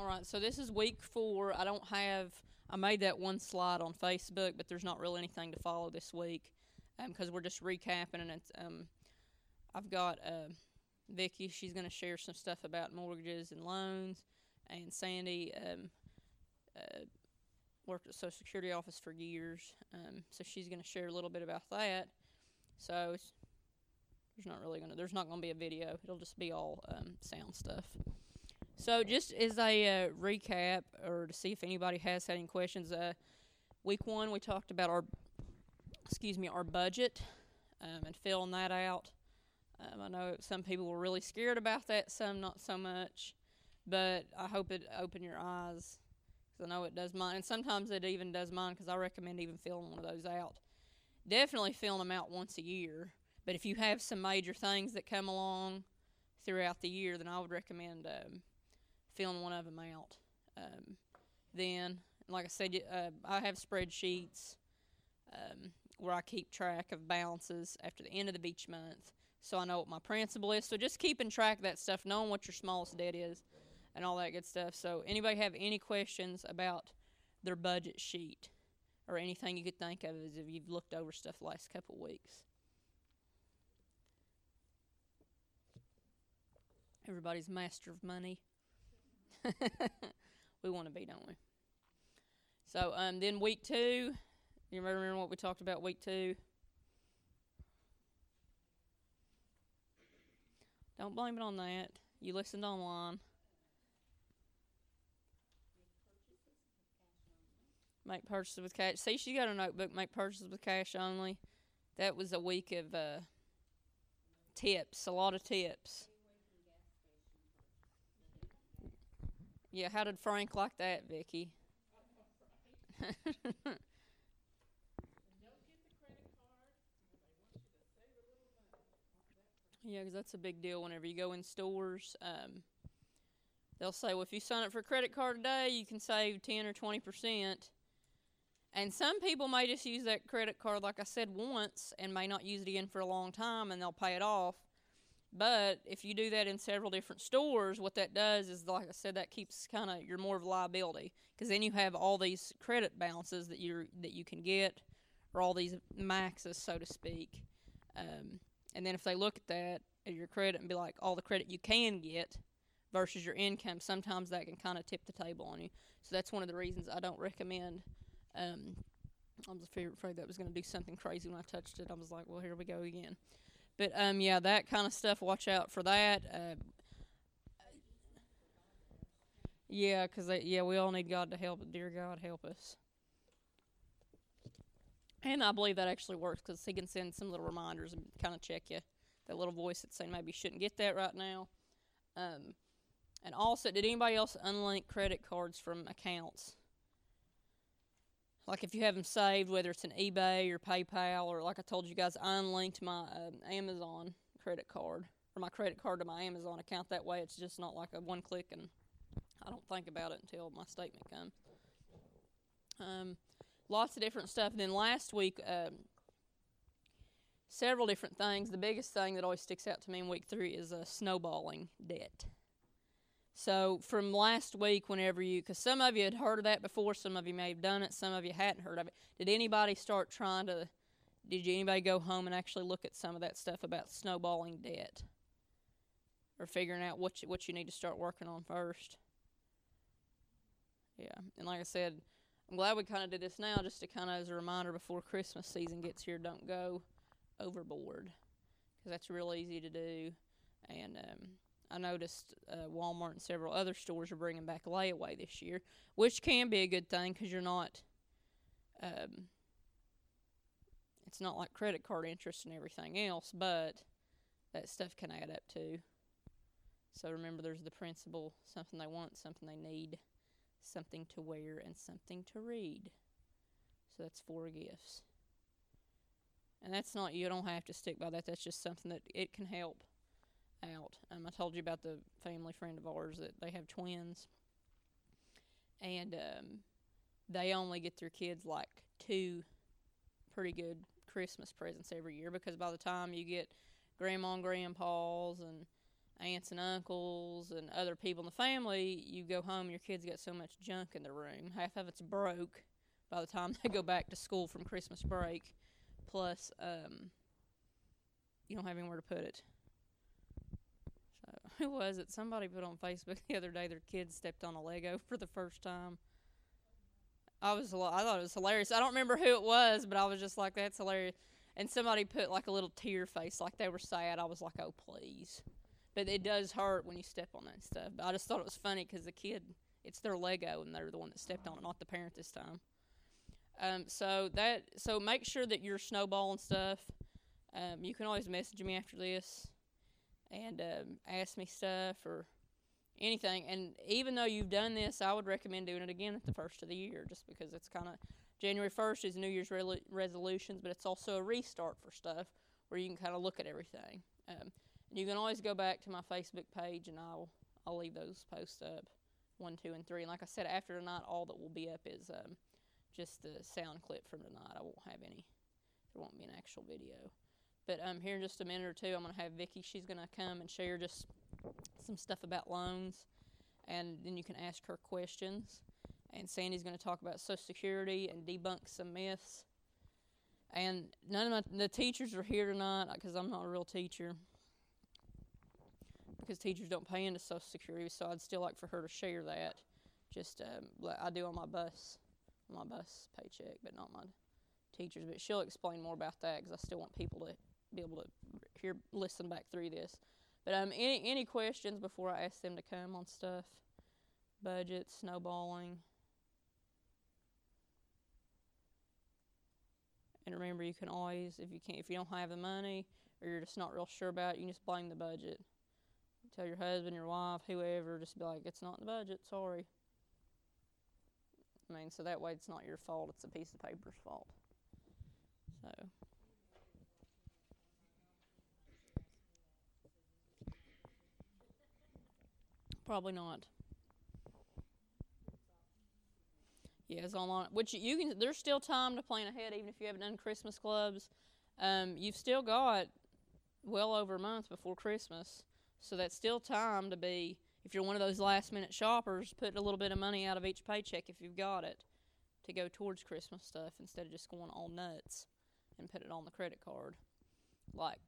All right, so this is week four. I don't have, I made that one slide on Facebook, but there's not really anything to follow this week because um, we're just recapping. And it's, um, I've got uh, Vicky, she's going to share some stuff about mortgages and loans. And Sandy um, uh, worked at Social Security office for years, um, so she's going to share a little bit about that. So there's not really going to, there's not going to be a video. It'll just be all um, sound stuff. So, just as a uh, recap, or to see if anybody has had any questions, uh, week one we talked about our, excuse me, our budget um, and filling that out. Um, I know some people were really scared about that, some not so much, but I hope it opened your eyes because I know it does mine, and sometimes it even does mine because I recommend even filling one of those out. Definitely filling them out once a year, but if you have some major things that come along throughout the year, then I would recommend. Um, filling one of them out. Um, then, like I said, uh, I have spreadsheets um, where I keep track of balances after the end of the beach month, so I know what my principal is. So just keeping track of that stuff, knowing what your smallest debt is, and all that good stuff. So, anybody have any questions about their budget sheet or anything you could think of as if you've looked over stuff the last couple of weeks? Everybody's master of money. we want to be, don't we? So um, then week two, you remember what we talked about week two? Don't blame it on that. You listened online. Make purchases with cash. See, she got a notebook. Make purchases with cash only. That was a week of uh, tips, a lot of tips. Yeah, how did Frank like that, Vicky? yeah, because that's a big deal whenever you go in stores. Um, they'll say, well, if you sign up for a credit card today, you can save 10 or 20%. And some people may just use that credit card, like I said, once and may not use it again for a long time and they'll pay it off. But if you do that in several different stores, what that does is, like I said, that keeps kind of you're more of a liability because then you have all these credit balances that you that you can get, or all these maxes, so to speak. Um, and then if they look at that at your credit and be like all the credit you can get versus your income, sometimes that can kind of tip the table on you. So that's one of the reasons I don't recommend. Um, I was afraid that was going to do something crazy when I touched it. I was like, well, here we go again. But um, yeah, that kind of stuff. Watch out for that. Uh, yeah, because yeah, we all need God to help. Dear God, help us. And I believe that actually works because He can send some little reminders and kind of check you. That little voice that's saying maybe you shouldn't get that right now. Um, and also, did anybody else unlink credit cards from accounts? Like if you have them saved, whether it's an eBay or PayPal, or like I told you guys, I unlinked my uh, Amazon credit card or my credit card to my Amazon account. That way, it's just not like a one click and I don't think about it until my statement comes. Um, lots of different stuff. And then last week, um, several different things. The biggest thing that always sticks out to me in week three is a snowballing debt. So from last week, whenever you, because some of you had heard of that before, some of you may have done it, some of you hadn't heard of it. Did anybody start trying to? Did you anybody go home and actually look at some of that stuff about snowballing debt, or figuring out what you, what you need to start working on first? Yeah, and like I said, I'm glad we kind of did this now, just to kind of as a reminder before Christmas season gets here, don't go overboard, because that's real easy to do, and um, I noticed uh, Walmart and several other stores are bringing back layaway this year, which can be a good thing because you're not. Um, it's not like credit card interest and everything else, but that stuff can add up too. So remember, there's the principle: something they want, something they need, something to wear, and something to read. So that's four gifts. And that's not you don't have to stick by that. That's just something that it can help out. Um, I told you about the family friend of ours that they have twins, and um, they only get their kids like two pretty good Christmas presents every year because by the time you get grandma and grandpa's and aunts and uncles and other people in the family, you go home and your kids got so much junk in their room. Half of it's broke by the time they go back to school from Christmas break. Plus, um, you don't have anywhere to put it. Who was it? Somebody put on Facebook the other day their kid stepped on a Lego for the first time. I was, I thought it was hilarious. I don't remember who it was, but I was just like, "That's hilarious." And somebody put like a little tear face, like they were sad. I was like, "Oh, please." But it does hurt when you step on that stuff. But I just thought it was funny because the kid, it's their Lego, and they're the one that stepped on it, not the parent this time. Um, so that, so make sure that you're snowballing stuff. Um, you can always message me after this, and um, ask me stuff or anything. And even though you've done this, I would recommend doing it again at the first of the year, just because it's kind of January 1st is New Year's relu- resolutions, but it's also a restart for stuff where you can kind of look at everything. Um, and you can always go back to my Facebook page, and I'll I'll leave those posts up, one, two, and three. And like I said, after tonight, all that will be up is um, just the sound clip from tonight. I won't have any. There won't be an actual video. But um, here in just a minute or two, I'm gonna have Vicky. She's gonna come and share just some stuff about loans, and then you can ask her questions. And Sandy's going to talk about Social Security and debunk some myths. And none of my, the teachers are here tonight because I'm not a real teacher. Because teachers don't pay into Social Security, so I'd still like for her to share that. Just um, like I do on my bus, my bus paycheck, but not my teachers. But she'll explain more about that because I still want people to be able to hear, listen back through this. But um, any any questions before I ask them to come on stuff? Budget, snowballing. And remember, you can always, if you can't, if you don't have the money or you're just not real sure about it, you can just blame the budget. Tell your husband, your wife, whoever, just be like, it's not in the budget. Sorry. I mean, so that way it's not your fault. It's a piece of paper's fault. So. Probably not. Yeah, it's online. Which you can. There's still time to plan ahead, even if you haven't done Christmas clubs. Um, you've still got well over a month before Christmas, so that's still time to be. If you're one of those last minute shoppers, put a little bit of money out of each paycheck if you've got it, to go towards Christmas stuff instead of just going all nuts and put it on the credit card, like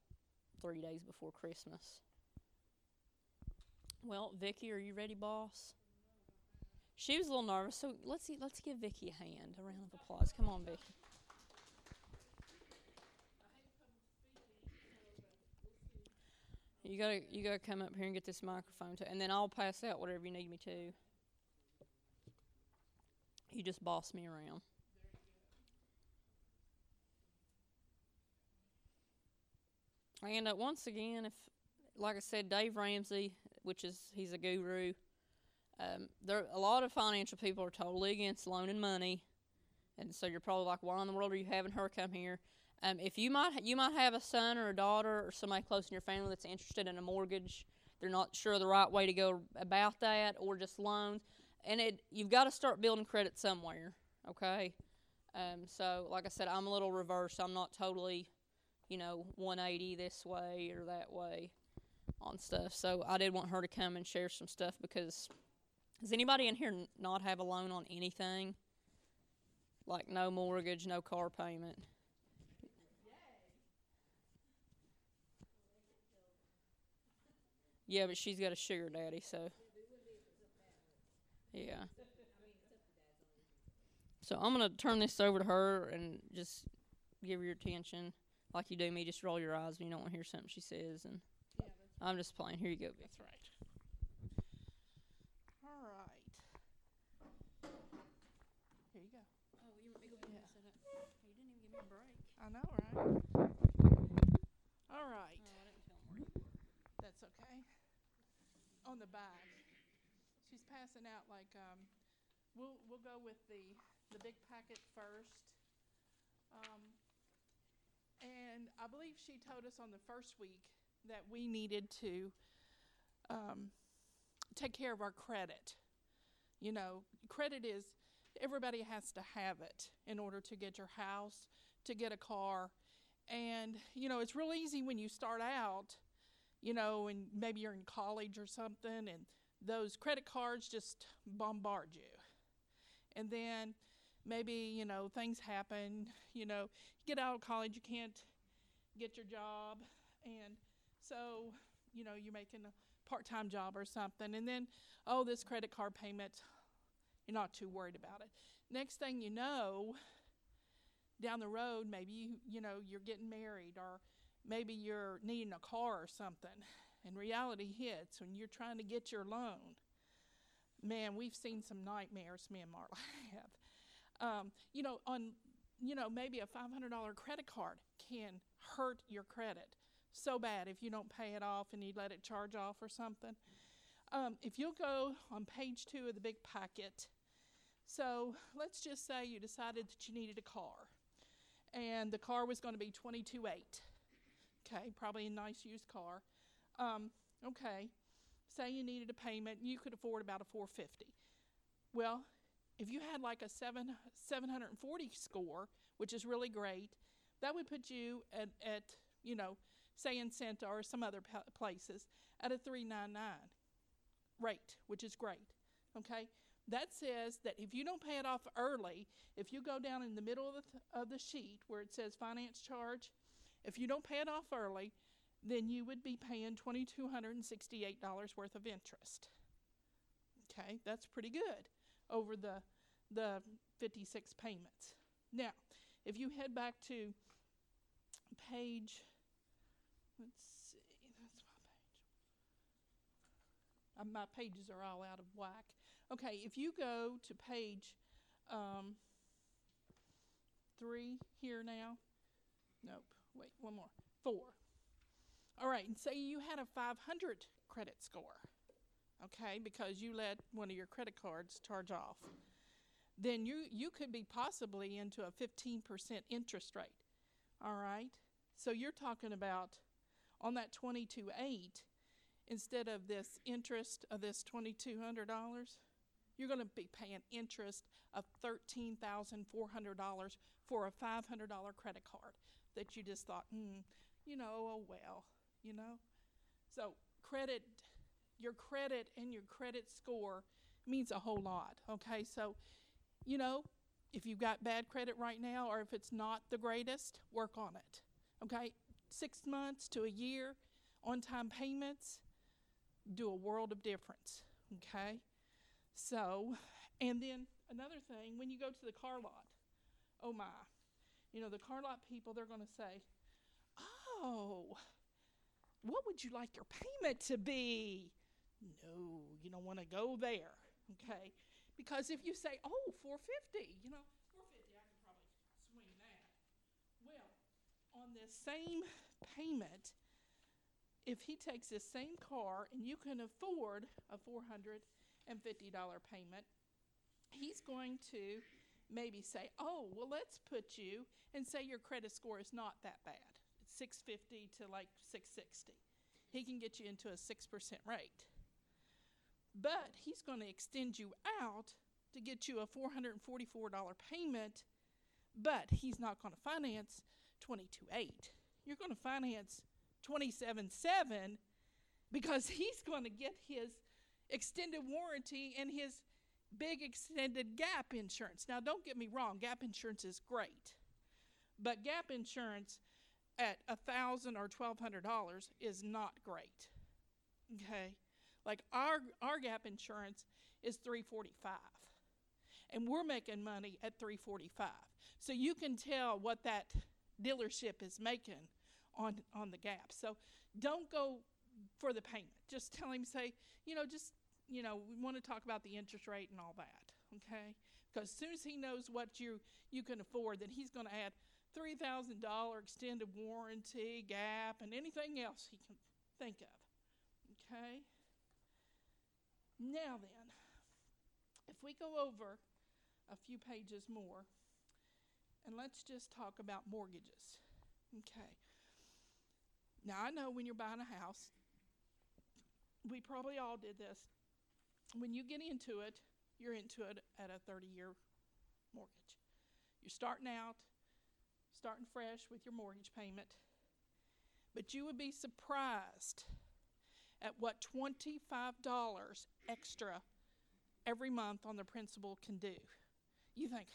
three days before Christmas. Well, Vicky, are you ready, boss? She was a little nervous, so let's see, let's give Vicky a hand, a round of applause. Come on, Vicky. You gotta you gotta come up here and get this microphone and then I'll pass out whatever you need me to. You just boss me around. And uh, once again, if like I said, Dave Ramsey, which is he's a guru. Um, there a lot of financial people are totally against loaning money, and so you're probably like, why in the world are you having her come here? Um, if you might you might have a son or a daughter or somebody close in your family that's interested in a mortgage, they're not sure the right way to go about that, or just loans, and it you've got to start building credit somewhere. Okay, um, so like I said, I'm a little reverse. I'm not totally, you know, 180 this way or that way on stuff. So I did want her to come and share some stuff because does anybody in here n- not have a loan on anything? Like no mortgage, no car payment. Yeah, but she's got a sugar daddy, so yeah. So I'm gonna turn this over to her and just give her your attention, like you do me. Just roll your eyes when you don't want to hear something she says, and I'm just playing. Here you go, Vic. That's right. All right. Here you go. Oh, you want me to go ahead and set up? You didn't even give me a break. I know, right? All right. Oh, I didn't tell. That's okay. On the back, she's passing out like um, we'll we'll go with the the big packet first. Um, and I believe she told us on the first week that we needed to um, take care of our credit. You know, credit is everybody has to have it in order to get your house, to get a car, and you know it's real easy when you start out you know, and maybe you're in college or something, and those credit cards just bombard you. And then maybe, you know, things happen, you know, you get out of college, you can't get your job, and so, you know, you're making a part time job or something, and then, oh, this credit card payment, you're not too worried about it. Next thing you know, down the road, maybe you, you know, you're getting married or maybe you're needing a car or something, and reality hits when you're trying to get your loan. Man, we've seen some nightmares, me and Marla have. Um, you know, on you know, maybe a $500 credit card can hurt your credit so bad if you don't pay it off and you let it charge off or something. Um, if you'll go on page two of the big packet, so let's just say you decided that you needed a car, and the car was going to be 22.8. Okay, probably a nice used car. Um, okay, say you needed a payment, you could afford about a 450. Well, if you had like a seven 740 score, which is really great, that would put you at, at you know, say in Santa or some other places at a 399 rate, which is great. Okay, that says that if you don't pay it off early, if you go down in the middle of the, th- of the sheet where it says finance charge, if you don't pay it off early, then you would be paying $2,268 worth of interest. Okay, that's pretty good over the, the 56 payments. Now, if you head back to page, let's see, that's my page. Uh, my pages are all out of whack. Okay, if you go to page um, three here now, nope, wait, one more, four. All right, and say you had a 500 credit score, okay, because you let one of your credit cards charge off, then you, you could be possibly into a 15% interest rate, all right? So you're talking about on that 22.8, instead of this interest of this $2,200, you're going to be paying interest of $13,400 for a $500 credit card that you just thought, hmm, you know, oh well, you know? So, credit, your credit and your credit score means a whole lot, okay? So, you know, if you've got bad credit right now or if it's not the greatest, work on it, okay? Six months to a year, on time payments do a world of difference, okay? So, and then another thing, when you go to the car lot, oh my, you know, the car lot people, they're going to say, oh, what would you like your payment to be? No, you don't want to go there, okay? Because if you say, oh, 450, you know, 450, I could probably swing that. Well, on this same payment, if he takes this same car and you can afford a $450 payment, he's going to maybe say, oh, well, let's put you, and say your credit score is not that bad. It's 650 to like 660. He can get you into a 6% rate. But he's going to extend you out to get you a $444 payment, but he's not going to finance 22.8. You're going to finance 27 7 because he's going to get his extended warranty and his big extended gap insurance. Now, don't get me wrong, gap insurance is great, but gap insurance at a thousand or twelve hundred dollars is not great. Okay, like our our gap insurance is three forty five, and we're making money at three forty five. So you can tell what that dealership is making on on the gap. So don't go for the payment. Just tell him, say, you know, just you know, we want to talk about the interest rate and all that, okay? Because as soon as he knows what you you can afford, then he's going to add three thousand dollar extended warranty, gap, and anything else he can think of. Okay. Now then, if we go over a few pages more, and let's just talk about mortgages. Okay. Now I know when you're buying a house, we probably all did this when you get into it, you're into it at a 30 year mortgage. You're starting out, starting fresh with your mortgage payment. But you would be surprised at what twenty-five dollars extra every month on the principal can do. You think,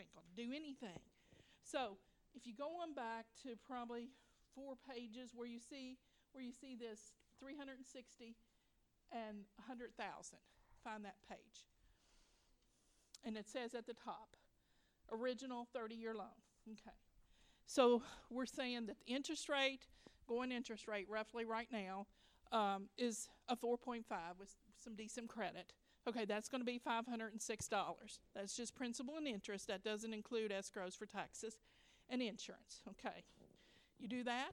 ain't gonna do anything. So if you go on back to probably four pages where you see where you see this 360 and 100,000, find that page. And it says at the top, original 30-year loan. Okay. So we're saying that the interest rate, going interest rate roughly right now, um, is a 4.5 with some decent credit. Okay, that's going to be $506. That's just principal and interest. That doesn't include escrows for taxes and insurance. Okay, you do that.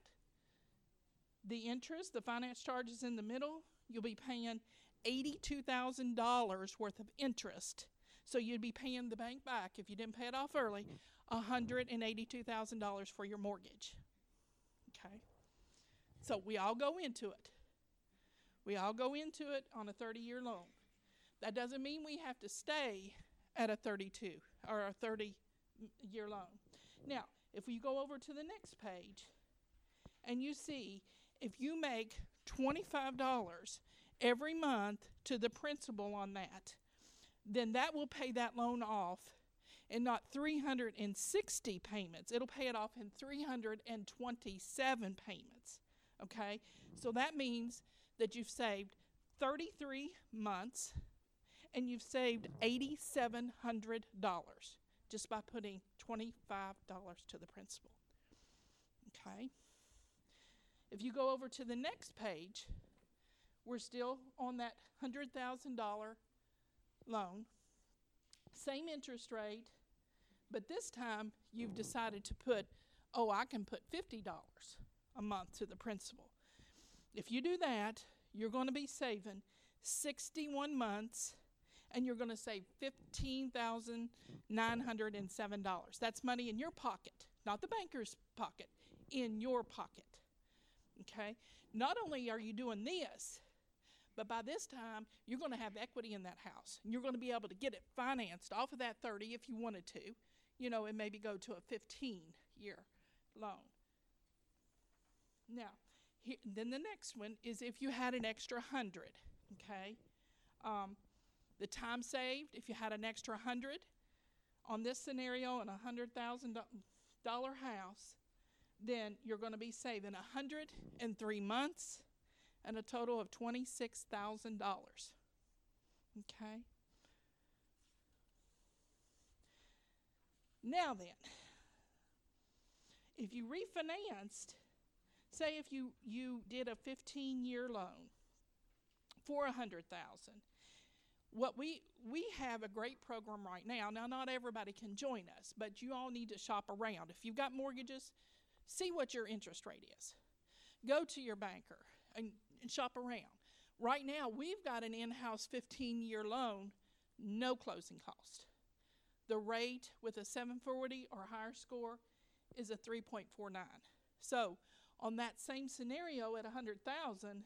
The interest, the finance charges in the middle, you'll be paying $82,000 worth of interest. So you'd be paying the bank back if you didn't pay it off early, $182,000 for your mortgage. Okay, so we all go into it. We all go into it on a 30 year loan. That doesn't mean we have to stay at a 32 or a 30 year loan. Now, if we go over to the next page and you see if you make $25 every month to the principal on that, then that will pay that loan off in not 360 payments. It'll pay it off in 327 payments. Okay? So that means that you've saved 33 months and you've saved $8,700 just by putting $25 to the principal. Okay? If you go over to the next page, we're still on that $100,000 loan, same interest rate, but this time you've decided to put, oh, I can put $50 a month to the principal. If you do that, you're going to be saving 61 months and you're going to save $15,907. That's money in your pocket, not the banker's pocket, in your pocket. Okay? Not only are you doing this, but by this time, you're going to have equity in that house. And you're going to be able to get it financed off of that 30 if you wanted to, you know, and maybe go to a 15 year loan. Now, here, then the next one is if you had an extra 100, okay? Um, the time saved, if you had an extra 100 on this scenario and a $100,000 house, then you're going to be saving a 103 months and a total of $26,000. Okay? Now then, if you refinanced, say if you, you did a 15 year loan for a 100,000, what we we have a great program right now. Now not everybody can join us, but you all need to shop around. If you've got mortgages, see what your interest rate is. Go to your banker and, and shop around. Right now, we've got an in-house 15-year loan, no closing cost. The rate with a 740 or higher score is a 3.49. So, on that same scenario at 100,000,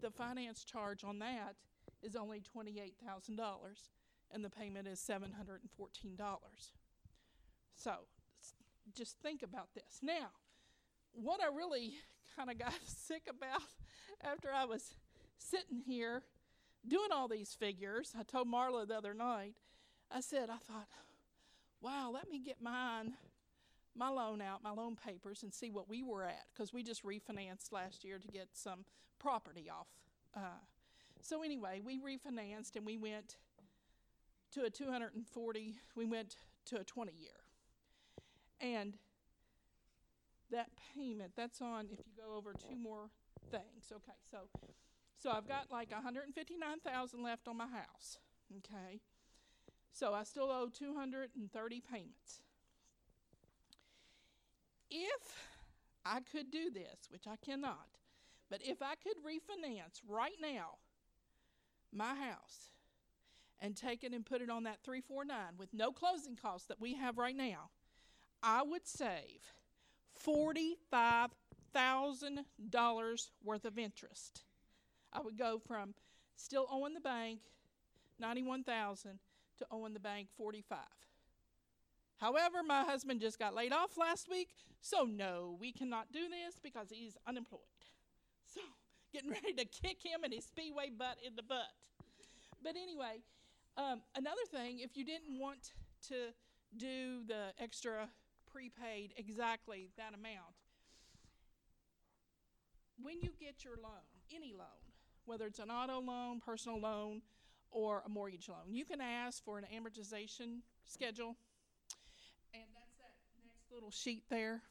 the finance charge on that is only $28,000 and the payment is $714. So just think about this. Now, what I really kind of got sick about after I was sitting here doing all these figures, I told Marla the other night, I said, I thought, wow, let me get mine, my loan out, my loan papers, and see what we were at, because we just refinanced last year to get some property off uh, so anyway, we refinanced and we went to a 240, we went to a 20 year. And that payment, that's on if you go over two more things. Okay, so so I've got like 159,000 left on my house. Okay. So I still owe 230 payments. If I could do this, which I cannot, but if I could refinance right now my house and take it and put it on that 349 with no closing costs that we have right now, I would save $45,000 worth of interest. I would go from still owing the bank 91,000 to owing the bank 45. However, my husband just got laid off last week, so no, we cannot do this because he's unemployed. Getting ready to kick him and his speedway butt in the butt. But anyway, um, another thing, if you didn't want to do the extra prepaid exactly that amount, when you get your loan, any loan, whether it's an auto loan, personal loan, or a mortgage loan, you can ask for an amortization schedule. And that's that next little sheet there.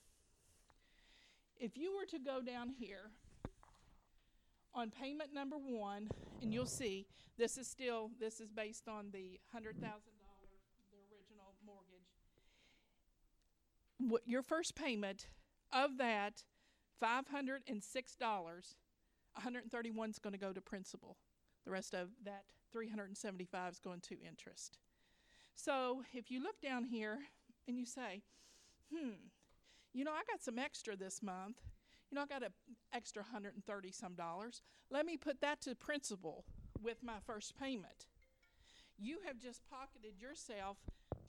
If you were to go down here on payment number one, and you'll see this is still this is based on the hundred thousand dollars, the original mortgage. What your first payment of that five hundred and six dollars, one hundred and thirty-one is going to go to principal. The rest of that three hundred and seventy-five is going to interest. So if you look down here and you say, hmm, you know, I got some extra this month. You know, I got an extra 130 some dollars. Let me put that to principal with my first payment. You have just pocketed yourself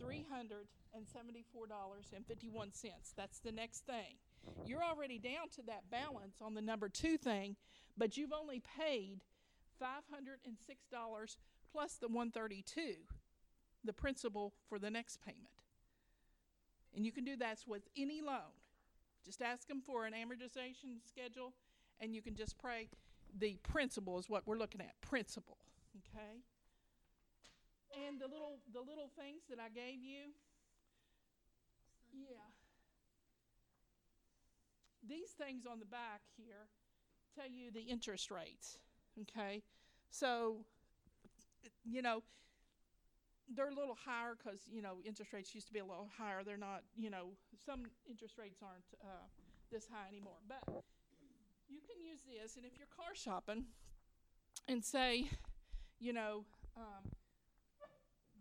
$374.51. That's the next thing. You're already down to that balance on the number two thing, but you've only paid $506 plus the 132 the principal for the next payment. And you can do that with any loan. Just ask them for an amortization schedule, and you can just pray. The principal is what we're looking at. Principal, okay? And the little the little things that I gave you. Yeah. These things on the back here tell you the interest rates, okay? So, you know, they're a little higher because you know interest rates used to be a little higher. They're not, you know, some interest rates aren't uh, this high anymore. But you can use this, and if you're car shopping, and say, you know, um,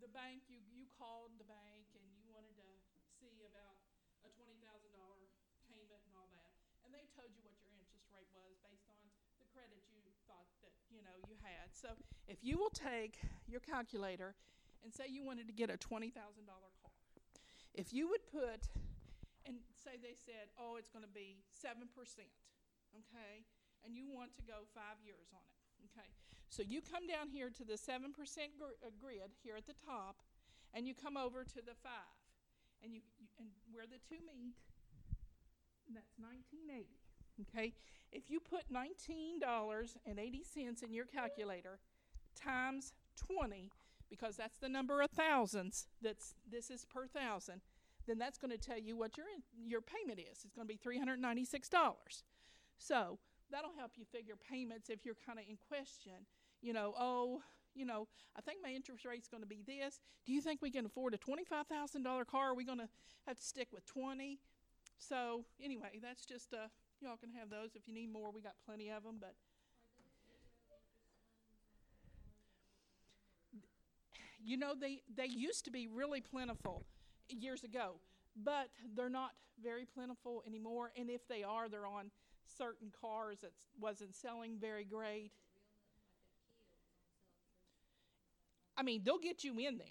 the bank you you called the bank and you wanted to see about a twenty thousand dollar payment and all that, and they told you what your interest rate was based on the credit you thought that you know you had. So if you will take your calculator and say you wanted to get a $20,000 car. If you would put, and say they said, oh, it's going to be 7%, okay, and you want to go five years on it, okay. So you come down here to the 7% gr- uh, grid here at the top, and you come over to the five, and you, you and where the two meet, that's 1980. Okay, if you put $19.80 in your calculator times 20, because that's the number of thousands that's this is per thousand then that's going to tell you what your your payment is. It's going to be $396 so that'll help you figure payments if you're kind of in question. You know oh you know i think my interest rate's going to be this. Do you think we can afford a $25000 car? Are we going to have to stick with 20 so anyway that's just uh y'all can have those if you need more. We got plenty of them but you know they they used to be really plentiful years ago but they're not very plentiful anymore. And if they are they're on certain cars that wasn't selling very great. I mean they'll get you in there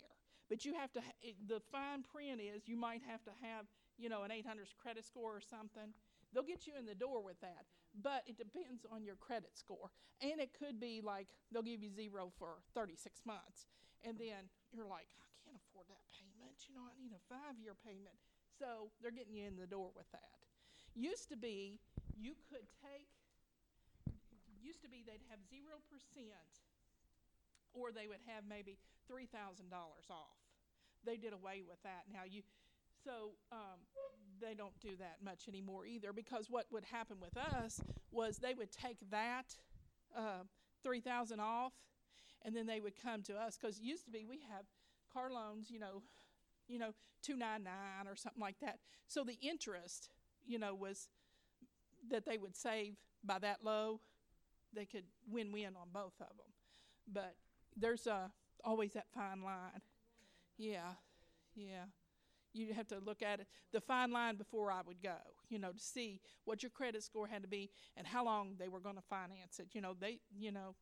but you have to the fine print is you might have to have you know an 800 credit score or something. They'll get you in the door with that but it depends on your credit score. And it could be like they'll give you zero for 36 months and then you're like, I can't afford that payment. You know, I need a five year payment. So they're getting you in the door with that. Used to be, you could take, used to be they'd have 0% or they would have maybe $3,000 off. They did away with that. Now you, so um, they don't do that much anymore either because what would happen with us was they would take that uh, 3000 off and then they would come to us because it used to be we have car loans, you know, you know, two nine nine or something like that. So the interest, you know, was that they would save by that low. They could win win on both of them, but there's uh, always that fine line. Yeah, yeah. You have to look at it, the fine line before I would go, you know, to see what your credit score had to be and how long they were going to finance it. You know, they, you know,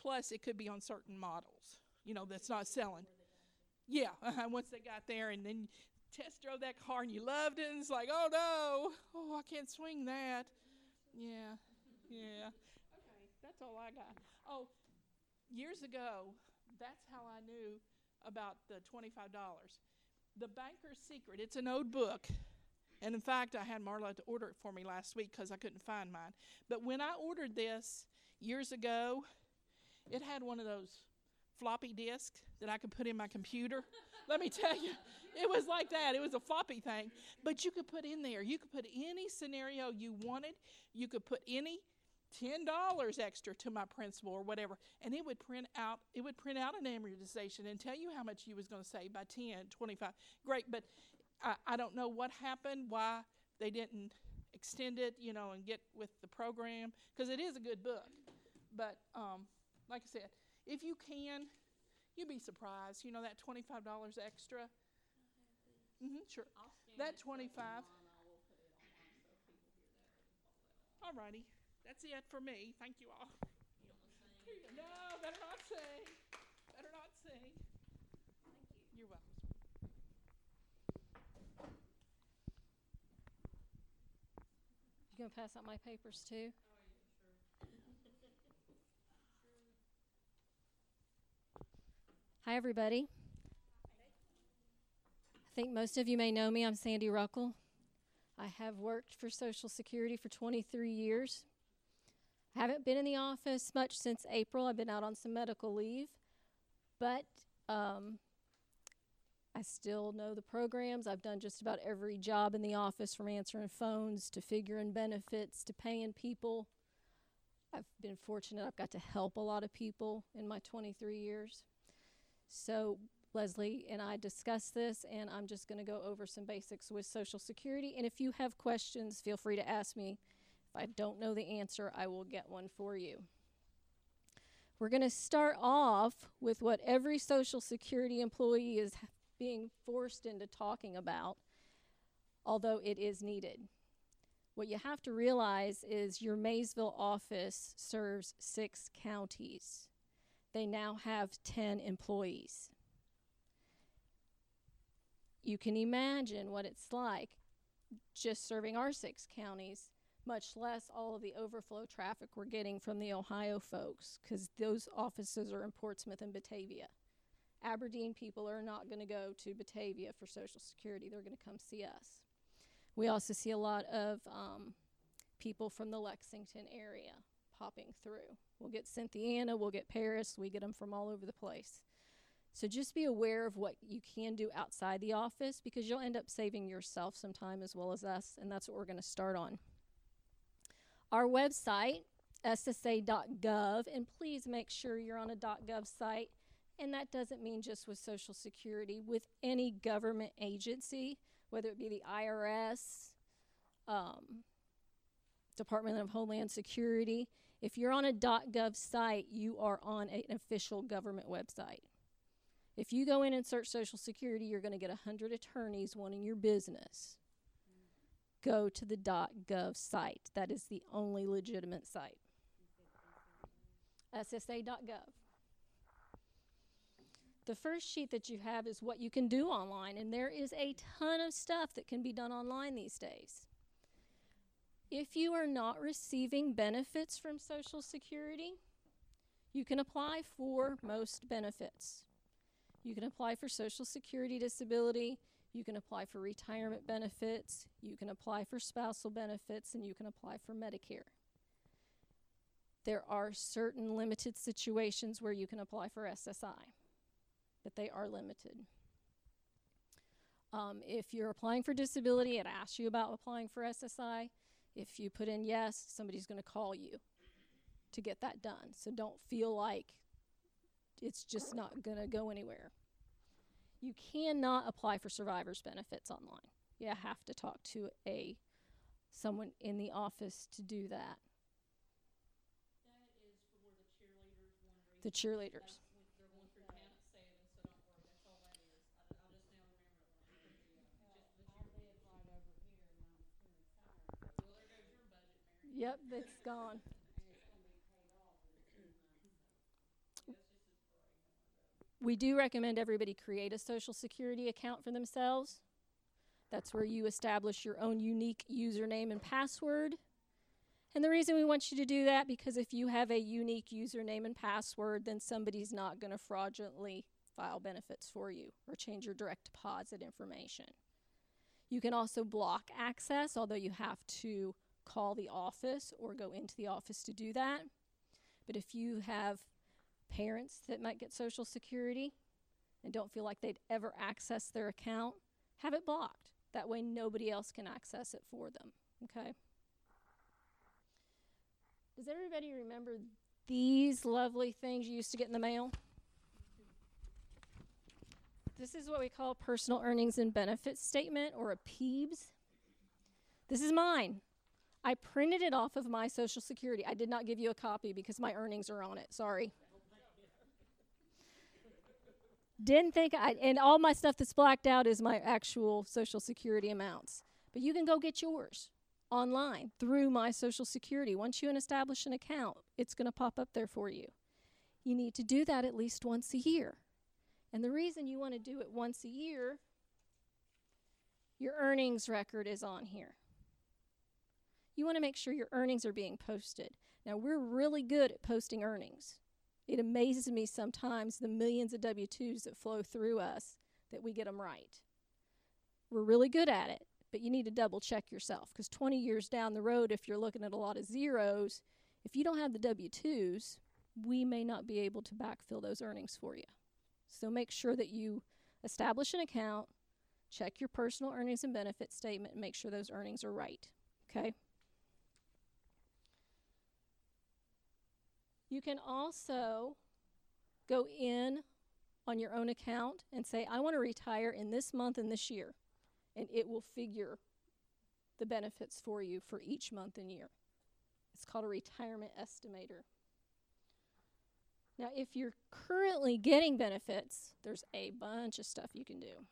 Plus, it could be on certain models, you know, that's not selling. Yeah, uh-huh, once they got there and then test drove that car and you loved it, and it's like, oh no, oh, I can't swing that. Yeah, yeah. Okay, that's all I got. Oh, years ago, that's how I knew about the twenty-five dollars. The Banker's Secret. It's an old book, and in fact, I had Marla to order it for me last week because I couldn't find mine. But when I ordered this years ago, it had one of those floppy disks that I could put in my computer. Let me tell you, it was like that. It was a floppy thing, but you could put in there. You could put any scenario you wanted. You could put any ten dollars extra to my principal or whatever, and it would print out. It would print out an amortization and tell you how much you was going to save by 10, 25. Great, but I, I don't know what happened. Why they didn't extend it, you know, and get with the program because it is a good book. But um, like I said, if you can, you'd be surprised. You know that twenty-five dollars extra. Mm-hmm, sure. That twenty-five. All righty, that's it for me. Thank you all. No, better not sing. Better not sing. Thank you. You're welcome. You gonna pass out my papers too? Hi, everybody. I think most of you may know me. I'm Sandy Ruckle. I have worked for Social Security for 23 years. I haven't been in the office much since April. I've been out on some medical leave, but um, I still know the programs. I've done just about every job in the office from answering phones to figuring benefits to paying people. I've been fortunate, I've got to help a lot of people in my 23 years. So, Leslie and I discussed this, and I'm just going to go over some basics with Social Security. And if you have questions, feel free to ask me. If I don't know the answer, I will get one for you. We're going to start off with what every Social Security employee is being forced into talking about, although it is needed. What you have to realize is your Maysville office serves six counties. They now have 10 employees. You can imagine what it's like just serving our six counties, much less all of the overflow traffic we're getting from the Ohio folks, because those offices are in Portsmouth and Batavia. Aberdeen people are not going to go to Batavia for Social Security. They're going to come see us. We also see a lot of um, people from the Lexington area popping through. We'll get Cynthiana, we'll get Paris, we get them from all over the place. So just be aware of what you can do outside the office because you'll end up saving yourself some time as well as us, and that's what we're going to start on. Our website, ssa.gov, and please make sure you're on a .gov site and that doesn't mean just with Social Security, with any government agency, whether it be the IRS, um, Department of Homeland Security. If you're on a .gov site, you are on an official government website. If you go in and search Social Security, you're going to get 100 attorneys wanting your business. Go to the .gov site. That is the only legitimate site. SSA.gov. The first sheet that you have is what you can do online, and there is a ton of stuff that can be done online these days. If you are not receiving benefits from Social Security, you can apply for most benefits. You can apply for Social Security disability, you can apply for retirement benefits, you can apply for spousal benefits, and you can apply for Medicare. There are certain limited situations where you can apply for SSI but they are limited. Um, if you're applying for disability, it asks you about applying for SSI. If you put in yes, somebody's going to call you to get that done. So don't feel like it's just not going to go anywhere. You cannot apply for survivor's benefits online. You have to talk to a someone in the office to do that. The cheerleaders. Yep, it's gone. We do recommend everybody create a social security account for themselves. That's where you establish your own unique username and password. And the reason we want you to do that because if you have a unique username and password, then somebody's not going to fraudulently file benefits for you or change your direct deposit information. You can also block access, although you have to call the office or go into the office to do that. But if you have parents that might get Social Security and don't feel like they'd ever access their account, have it blocked. That way, nobody else can access it for them. Okay? Does everybody remember these lovely things you used to get in the mail? This is what we call a personal earnings and benefits statement or a PEBS. This is mine. I printed it off of my Social Security. I did not give you a copy because my earnings are on it. Sorry. Didn't think I, and all my stuff that's blacked out is my actual Social Security amounts. But you can go get yours online through my Social Security. Once you establish an account, it's going to pop up there for you. You need to do that at least once a year. And the reason you want to do it once a year, your earnings record is on here. You want to make sure your earnings are being posted. Now, we're really good at posting earnings. It amazes me sometimes the millions of W 2s that flow through us that we get them right. We're really good at it, but you need to double check yourself because 20 years down the road, if you're looking at a lot of zeros, if you don't have the W 2s, we may not be able to backfill those earnings for you. So make sure that you establish an account, check your personal earnings and benefit statement, and make sure those earnings are right. Okay? You can also go in on your own account and say, I want to retire in this month and this year. And it will figure the benefits for you for each month and year. It's called a retirement estimator. Now, if you're currently getting benefits, there's a bunch of stuff you can do.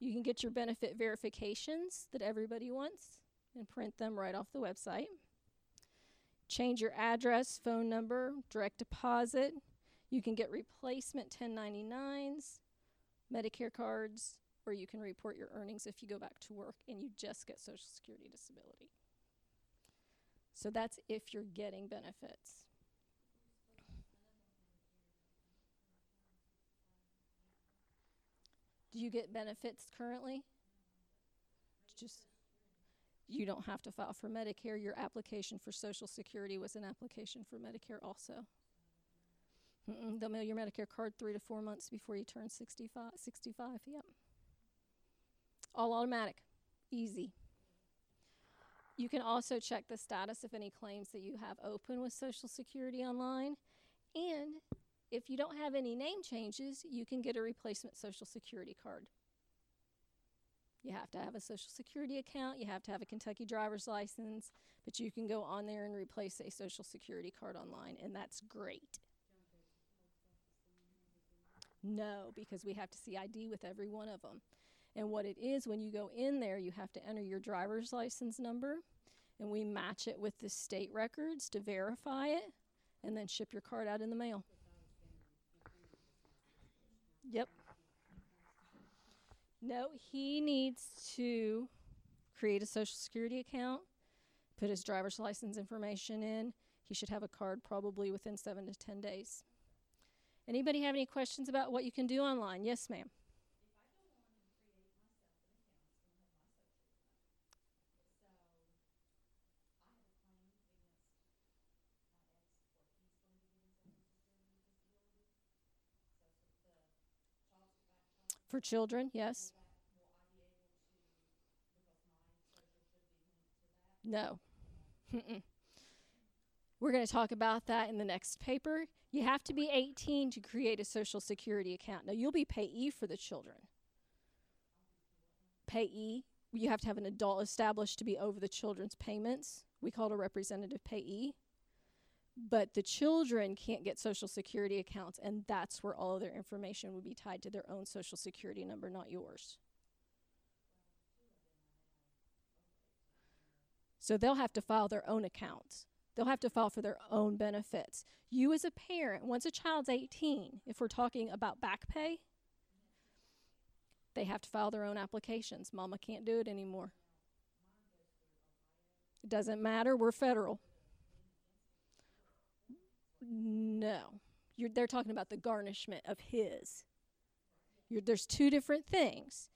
You can get your benefit verifications that everybody wants and print them right off the website. Change your address, phone number, direct deposit. You can get replacement 1099s, Medicare cards, or you can report your earnings if you go back to work and you just get Social Security disability. So that's if you're getting benefits. Do you get benefits currently? Just you don't have to file for Medicare. Your application for Social Security was an application for Medicare also. Mm-mm, they'll mail your Medicare card three to four months before you turn 65. 65 yep. All automatic. Easy. You can also check the status of any claims that you have open with Social Security online. And if you don't have any name changes, you can get a replacement Social Security card. You have to have a Social Security account, you have to have a Kentucky driver's license, but you can go on there and replace a Social Security card online, and that's great. No, because we have to see ID with every one of them. And what it is, when you go in there, you have to enter your driver's license number, and we match it with the state records to verify it, and then ship your card out in the mail. Yep. No, he needs to create a social security account, put his driver's license information in. He should have a card probably within seven to ten days. Anybody have any questions about what you can do online? Yes, ma'am. For children, yes. No. Mm-mm. We're going to talk about that in the next paper. You have to be 18 to create a Social Security account. Now, you'll be payee for the children. Payee, you have to have an adult established to be over the children's payments. We call it a representative payee. But the children can't get Social Security accounts, and that's where all of their information would be tied to their own Social Security number, not yours. So they'll have to file their own accounts. They'll have to file for their own benefits. You, as a parent, once a child's 18, if we're talking about back pay, they have to file their own applications. Mama can't do it anymore. It doesn't matter, we're federal. No. You're, they're talking about the garnishment of his. You're, there's two different things.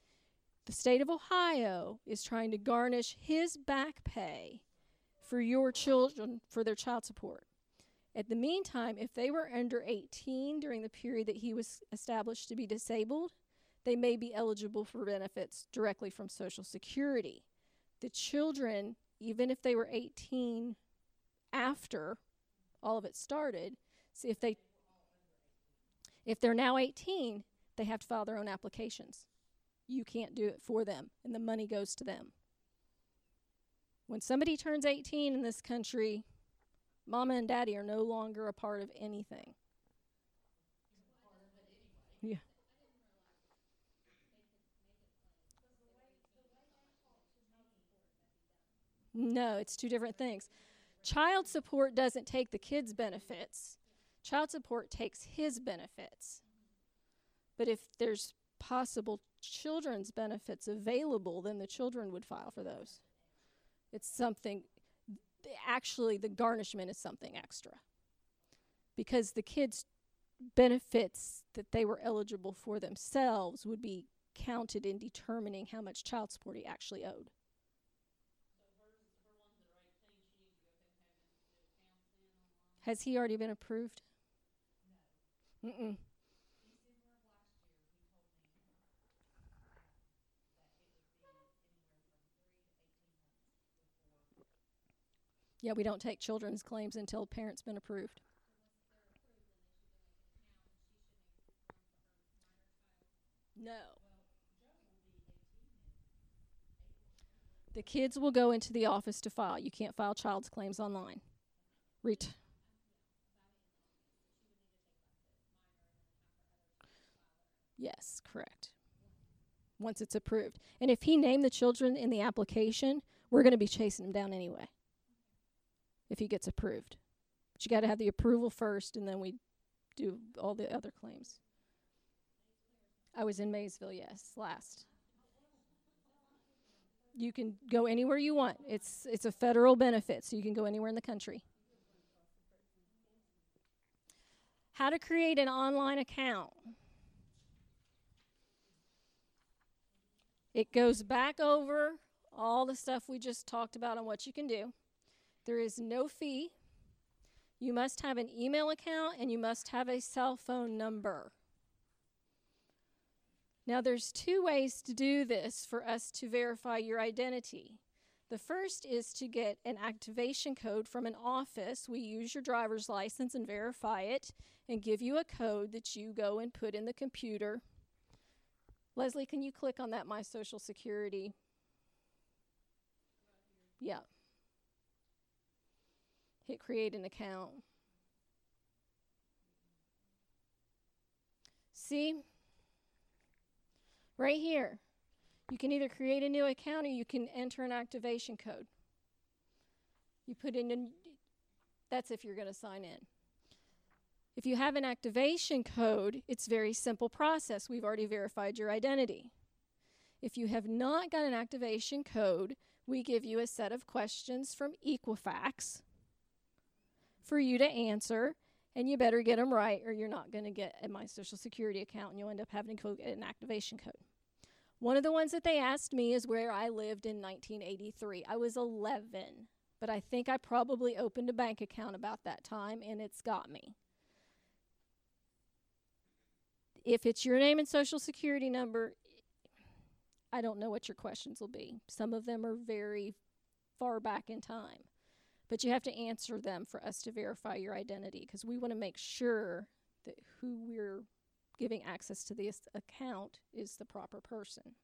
The state of Ohio is trying to garnish his back pay for your children for their child support. At the meantime, if they were under 18 during the period that he was established to be disabled, they may be eligible for benefits directly from Social Security. The children, even if they were 18 after all of it started, see if they if they're now 18, they have to file their own applications. You can't do it for them, and the money goes to them. When somebody turns 18 in this country, mama and daddy are no longer a part of anything. Yeah. No, it's two different things. Child support doesn't take the kids' benefits. Child support takes his benefits. But if there's possible children's benefits available, then the children would file for those. It's something, actually, the garnishment is something extra. Because the kids' benefits that they were eligible for themselves would be counted in determining how much child support he actually owed. Has he already been approved? Mm-mm. Yeah, we don't take children's claims until parent's been approved. No. The kids will go into the office to file. You can't file child's claims online. Ret- Yes, correct. Once it's approved. And if he named the children in the application, we're going to be chasing him down anyway. If he gets approved. But you got to have the approval first and then we do all the other claims. I was in Maysville, yes, last. You can go anywhere you want. It's it's a federal benefit, so you can go anywhere in the country. How to create an online account. It goes back over all the stuff we just talked about on what you can do. There is no fee. You must have an email account and you must have a cell phone number. Now, there's two ways to do this for us to verify your identity. The first is to get an activation code from an office. We use your driver's license and verify it and give you a code that you go and put in the computer. Leslie, can you click on that My Social Security? Yeah. Hit create an account. See? Right here. You can either create a new account or you can enter an activation code. You put in, an, that's if you're going to sign in. If you have an activation code, it's very simple process. We've already verified your identity. If you have not got an activation code, we give you a set of questions from Equifax for you to answer, and you better get them right or you're not going to get a My Social Security account and you'll end up having to get an activation code. One of the ones that they asked me is where I lived in 1983. I was 11, but I think I probably opened a bank account about that time and it's got me. If it's your name and social security number, I don't know what your questions will be. Some of them are very far back in time, but you have to answer them for us to verify your identity because we want to make sure that who we're giving access to this account is the proper person.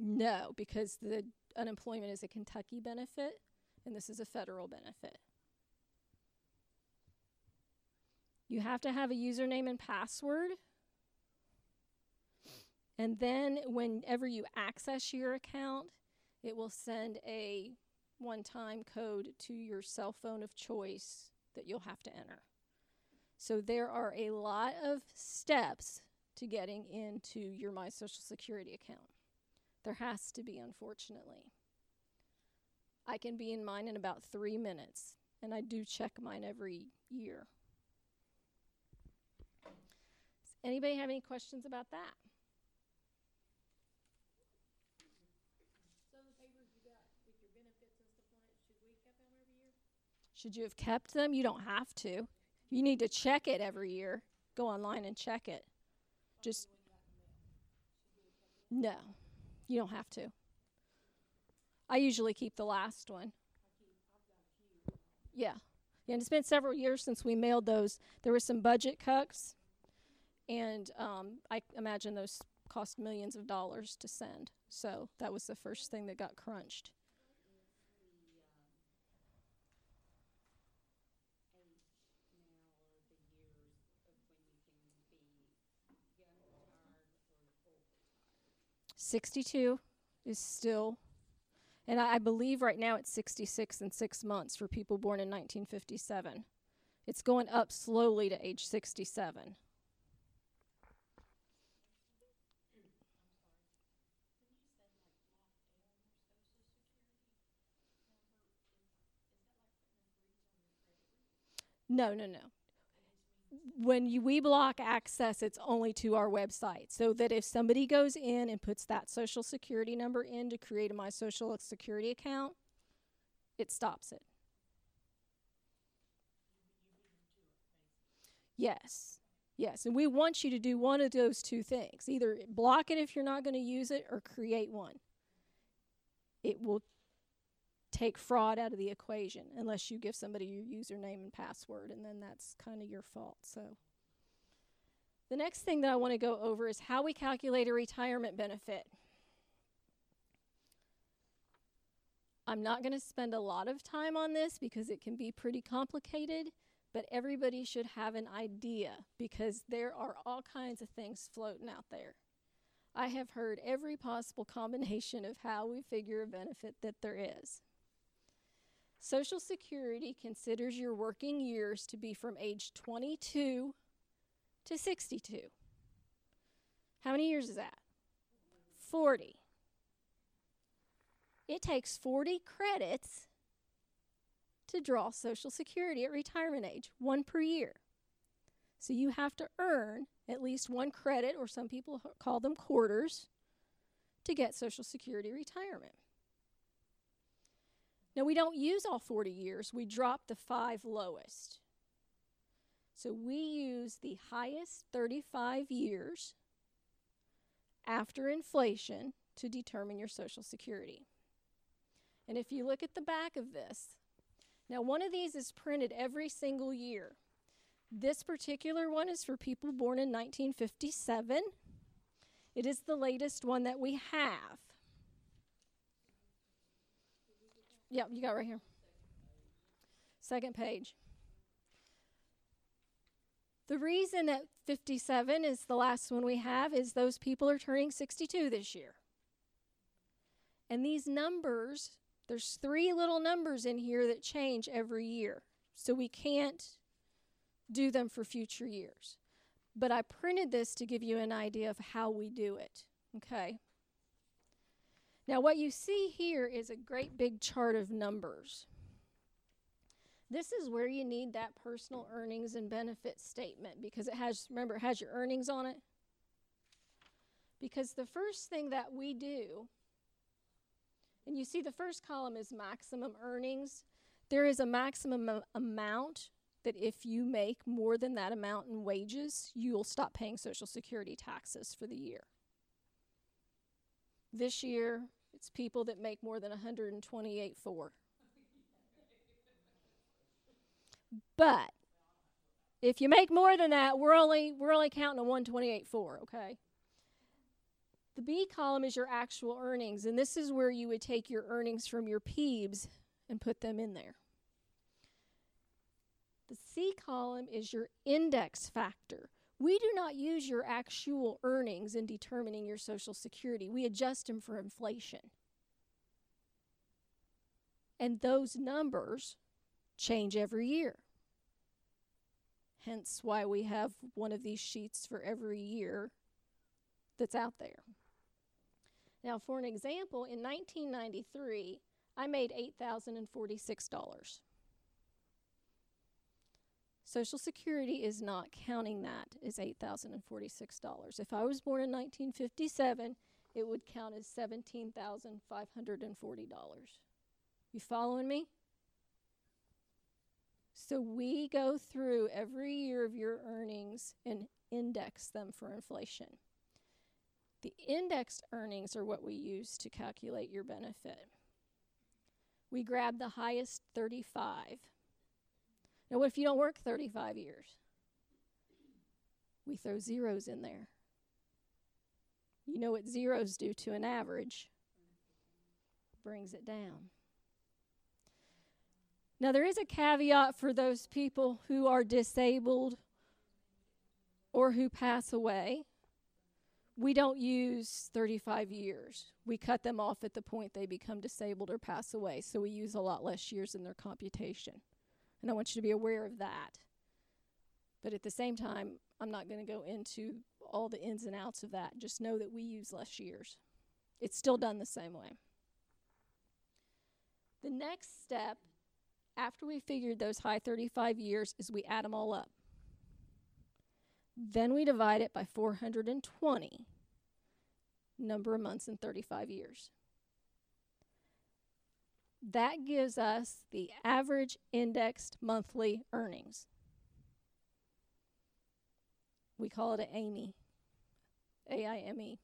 No, because the unemployment is a Kentucky benefit and this is a federal benefit. You have to have a username and password. And then, whenever you access your account, it will send a one time code to your cell phone of choice that you'll have to enter. So, there are a lot of steps to getting into your My Social Security account. There has to be, unfortunately. I can be in mine in about three minutes, and I do check mine every year. Does anybody have any questions about that? Should you have kept them? You don't have to. You need to check it every year. Go online and check it. Just no, you don't have to. I usually keep the last one. Yeah. Yeah, and it's been several years since we mailed those. There were some budget cuts, and um, I imagine those cost millions of dollars to send. So that was the first thing that got crunched. Sixty-two is still, and I, I believe right now it's sixty-six and six months for people born in nineteen fifty-seven. It's going up slowly to age sixty-seven. No, no, no. When you, we block access, it's only to our website. So that if somebody goes in and puts that social security number in to create a My Social Security account, it stops it. Yes. Yes. And we want you to do one of those two things either block it if you're not going to use it or create one. It will take fraud out of the equation unless you give somebody your username and password, and then that's kind of your fault. So, the next thing that I want to go over is how we calculate a retirement benefit. I'm not going to spend a lot of time on this because it can be pretty complicated, but everybody should have an idea because there are all kinds of things floating out there. I have heard every possible combination of how we figure a benefit that there is. Social Security considers your working years to be from age 22 to 62. How many years is that? 40. It takes 40 credits to draw Social Security at retirement age, one per year. So you have to earn at least one credit, or some people call them quarters, to get Social Security retirement. Now, we don't use all 40 years, we drop the five lowest. So we use the highest 35 years after inflation to determine your Social Security. And if you look at the back of this, now one of these is printed every single year. This particular one is for people born in 1957. It is the latest one that we have. Yep, you got right here. Second page. The reason that 57 is the last one we have is those people are turning 62 this year. And these numbers, there's three little numbers in here that change every year. So we can't do them for future years. But I printed this to give you an idea of how we do it. Okay? Now, what you see here is a great big chart of numbers. This is where you need that personal earnings and benefits statement because it has, remember, it has your earnings on it. Because the first thing that we do, and you see the first column is maximum earnings. There is a maximum amount that if you make more than that amount in wages, you'll stop paying Social Security taxes for the year. This year, it's people that make more than 128 4. But if you make more than that, we're only we're only counting a 128 4, okay? The B column is your actual earnings, and this is where you would take your earnings from your PEBs and put them in there. The C column is your index factor. We do not use your actual earnings in determining your Social Security, we adjust them for inflation. And those numbers change every year. Hence, why we have one of these sheets for every year that's out there. Now, for an example, in 1993, I made $8,046. Social Security is not counting that as $8,046. If I was born in 1957, it would count as $17,540. You following me? So we go through every year of your earnings and index them for inflation. The indexed earnings are what we use to calculate your benefit. We grab the highest 35. Now, what if you don't work 35 years? We throw zeros in there. You know what zeros do to an average? Brings it down. Now, there is a caveat for those people who are disabled or who pass away. We don't use 35 years. We cut them off at the point they become disabled or pass away, so we use a lot less years in their computation. And I want you to be aware of that. But at the same time, I'm not going to go into all the ins and outs of that. Just know that we use less years. It's still done the same way. The next step after we figured those high 35 years is we add them all up. Then we divide it by 420, number of months in 35 years. That gives us the average indexed monthly earnings. We call it an AIME. A I M E.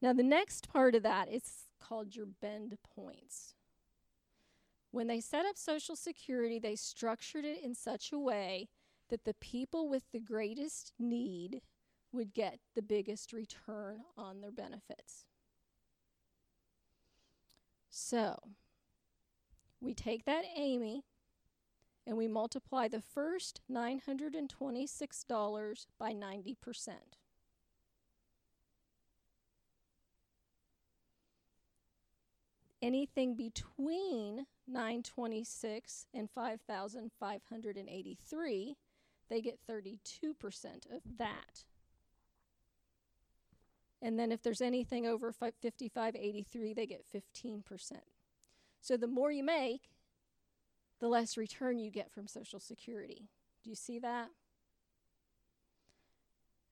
Now, the next part of that is called your bend points. When they set up Social Security, they structured it in such a way that the people with the greatest need would get the biggest return on their benefits. So, we take that AIME and we multiply the first $926 by 90%. Anything between 926 and 5583 they get 32% of that and then if there's anything over 5583 they get 15% so the more you make the less return you get from social security do you see that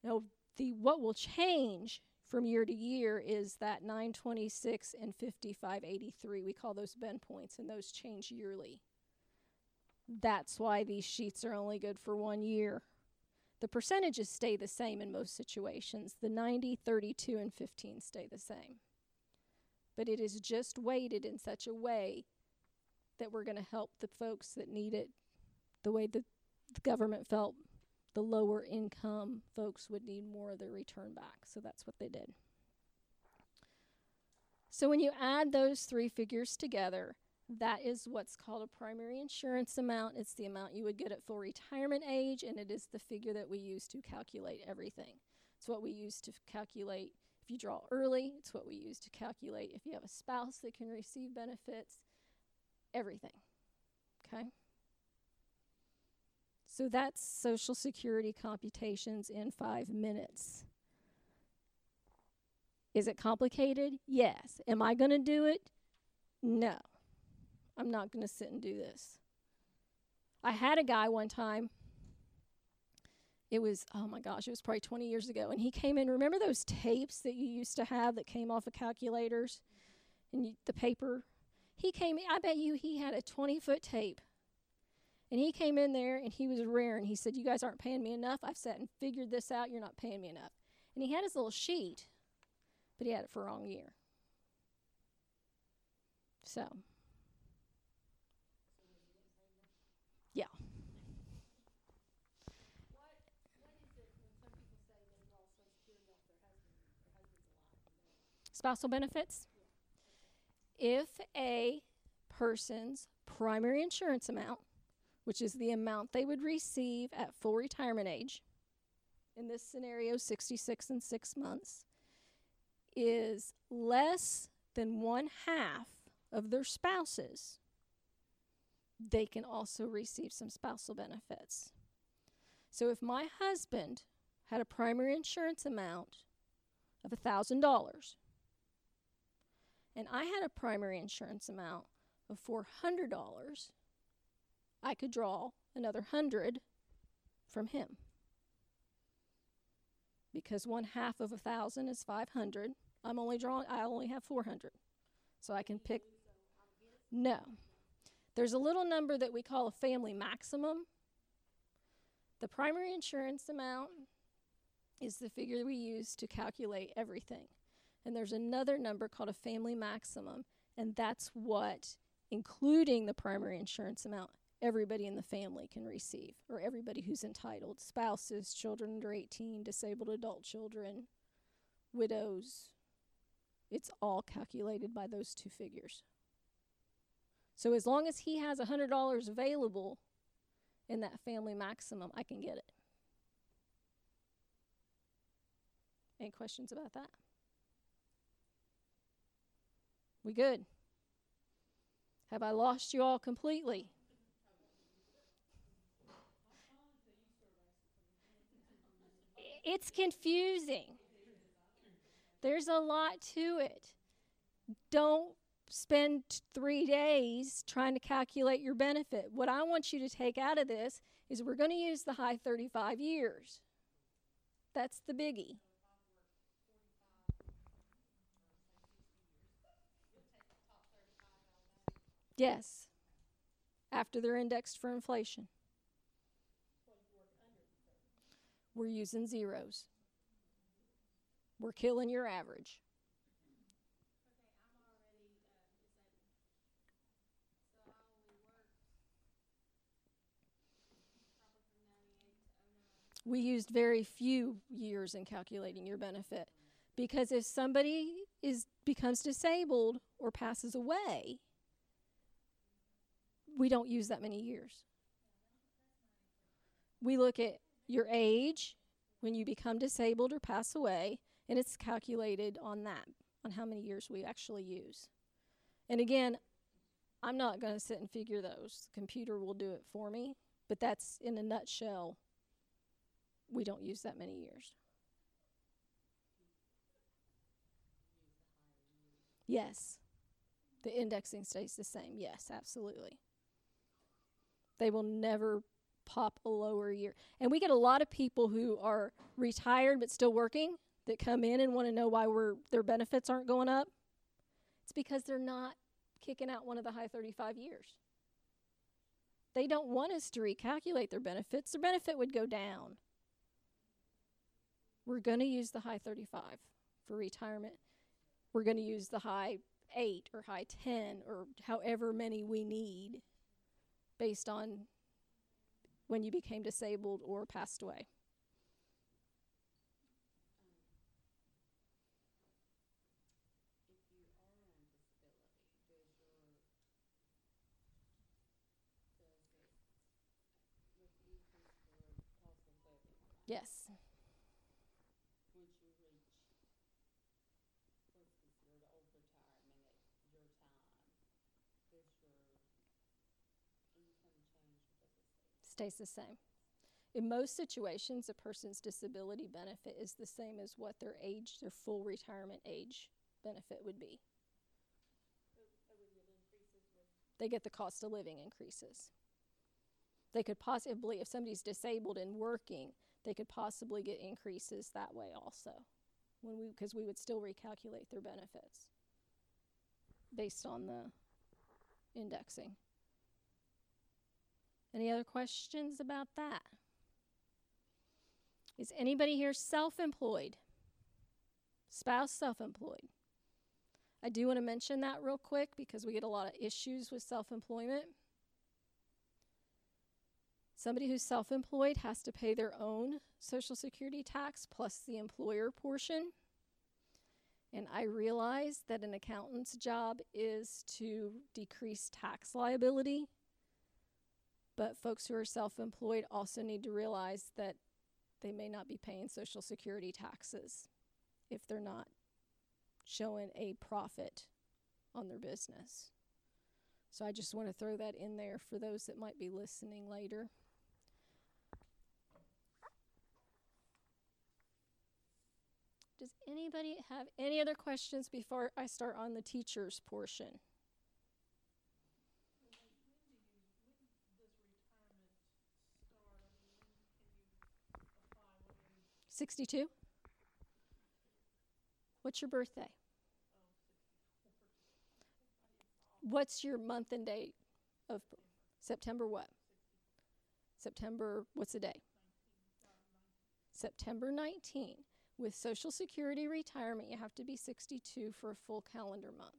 now the what will change from year to year is that 926 and 5583. We call those bend points, and those change yearly. That's why these sheets are only good for one year. The percentages stay the same in most situations. The 90, 32, and 15 stay the same. But it is just weighted in such a way that we're going to help the folks that need it the way that the government felt the lower income folks would need more of their return back. So that's what they did. So when you add those three figures together, that is what's called a primary insurance amount. It's the amount you would get at full retirement age, and it is the figure that we use to calculate everything. It's what we use to calculate if you draw early, it's what we use to calculate if you have a spouse that can receive benefits, everything. Okay? So that's Social Security computations in five minutes. Is it complicated? Yes. Am I going to do it? No. I'm not going to sit and do this. I had a guy one time. It was, oh my gosh, it was probably 20 years ago. And he came in. Remember those tapes that you used to have that came off of calculators and you, the paper? He came, in, I bet you he had a 20 foot tape and he came in there and he was rearing. He said, You guys aren't paying me enough. I've sat and figured this out. You're not paying me enough. And he had his little sheet, but he had it for wrong year. So, yeah. Spousal benefits? If a person's primary insurance amount which is the amount they would receive at full retirement age, in this scenario, 66 and six months, is less than one half of their spouses, they can also receive some spousal benefits. So if my husband had a primary insurance amount of $1,000 and I had a primary insurance amount of $400, I could draw another 100 from him. Because one half of a thousand is 500. I'm only drawing, I only have 400. So I can pick. No. There's a little number that we call a family maximum. The primary insurance amount is the figure we use to calculate everything. And there's another number called a family maximum, and that's what, including the primary insurance amount, everybody in the family can receive, or everybody who's entitled spouses, children under 18, disabled adult children, widows. It's all calculated by those two figures. So as long as he has $100 available in that family maximum, I can get it. Any questions about that? We good? Have I lost you all completely? It's confusing. There's a lot to it. Don't spend three days trying to calculate your benefit. What I want you to take out of this is we're going to use the high 35 years. That's the biggie. Yes. After they're indexed for inflation. We're using zeros. We're killing your average. We used very few years in calculating your benefit because if somebody is becomes disabled or passes away, we don't use that many years. We look at your age when you become disabled or pass away, and it's calculated on that, on how many years we actually use. And again, I'm not going to sit and figure those. The computer will do it for me, but that's in a nutshell. We don't use that many years. Yes. The indexing stays the same. Yes, absolutely. They will never pop a lower year. And we get a lot of people who are retired but still working that come in and want to know why we're, their benefits aren't going up. It's because they're not kicking out one of the high 35 years. They don't want us to recalculate their benefits. Their benefit would go down. We're going to use the high 35 for retirement. We're going to use the high 8 or high 10 or however many we need based on when you became disabled or passed away. Yes. Stays the same. In most situations, a person's disability benefit is the same as what their age, their full retirement age benefit would be. They get the cost of living increases. They could possibly, if somebody's disabled and working, they could possibly get increases that way also, when we because we would still recalculate their benefits based on the indexing. Any other questions about that? Is anybody here self employed? Spouse self employed? I do want to mention that real quick because we get a lot of issues with self employment. Somebody who's self employed has to pay their own Social Security tax plus the employer portion. And I realize that an accountant's job is to decrease tax liability but folks who are self employed also need to realize that they may not be paying Social Security taxes if they're not showing a profit on their business. So I just want to throw that in there for those that might be listening later. Does anybody have any other questions before I start on the teachers portion? Sixty-two. What's your birthday? What's your month and date of September what? September, what's the day? September 19. With Social Security retirement, you have to be 62 for a full calendar month.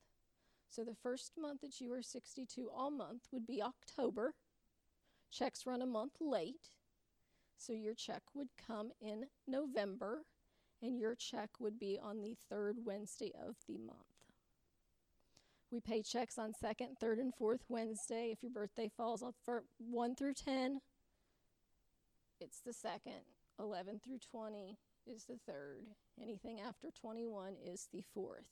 So the first month that you are 62 all month would be October. Checks run a month late. So your check would come in November and your check would be on the third Wednesday of the month. We pay checks on second, third, and fourth Wednesday. If your birthday falls on for 1 through 10, it's the second. 11 through 20 is the third. Anything after 21 is the fourth.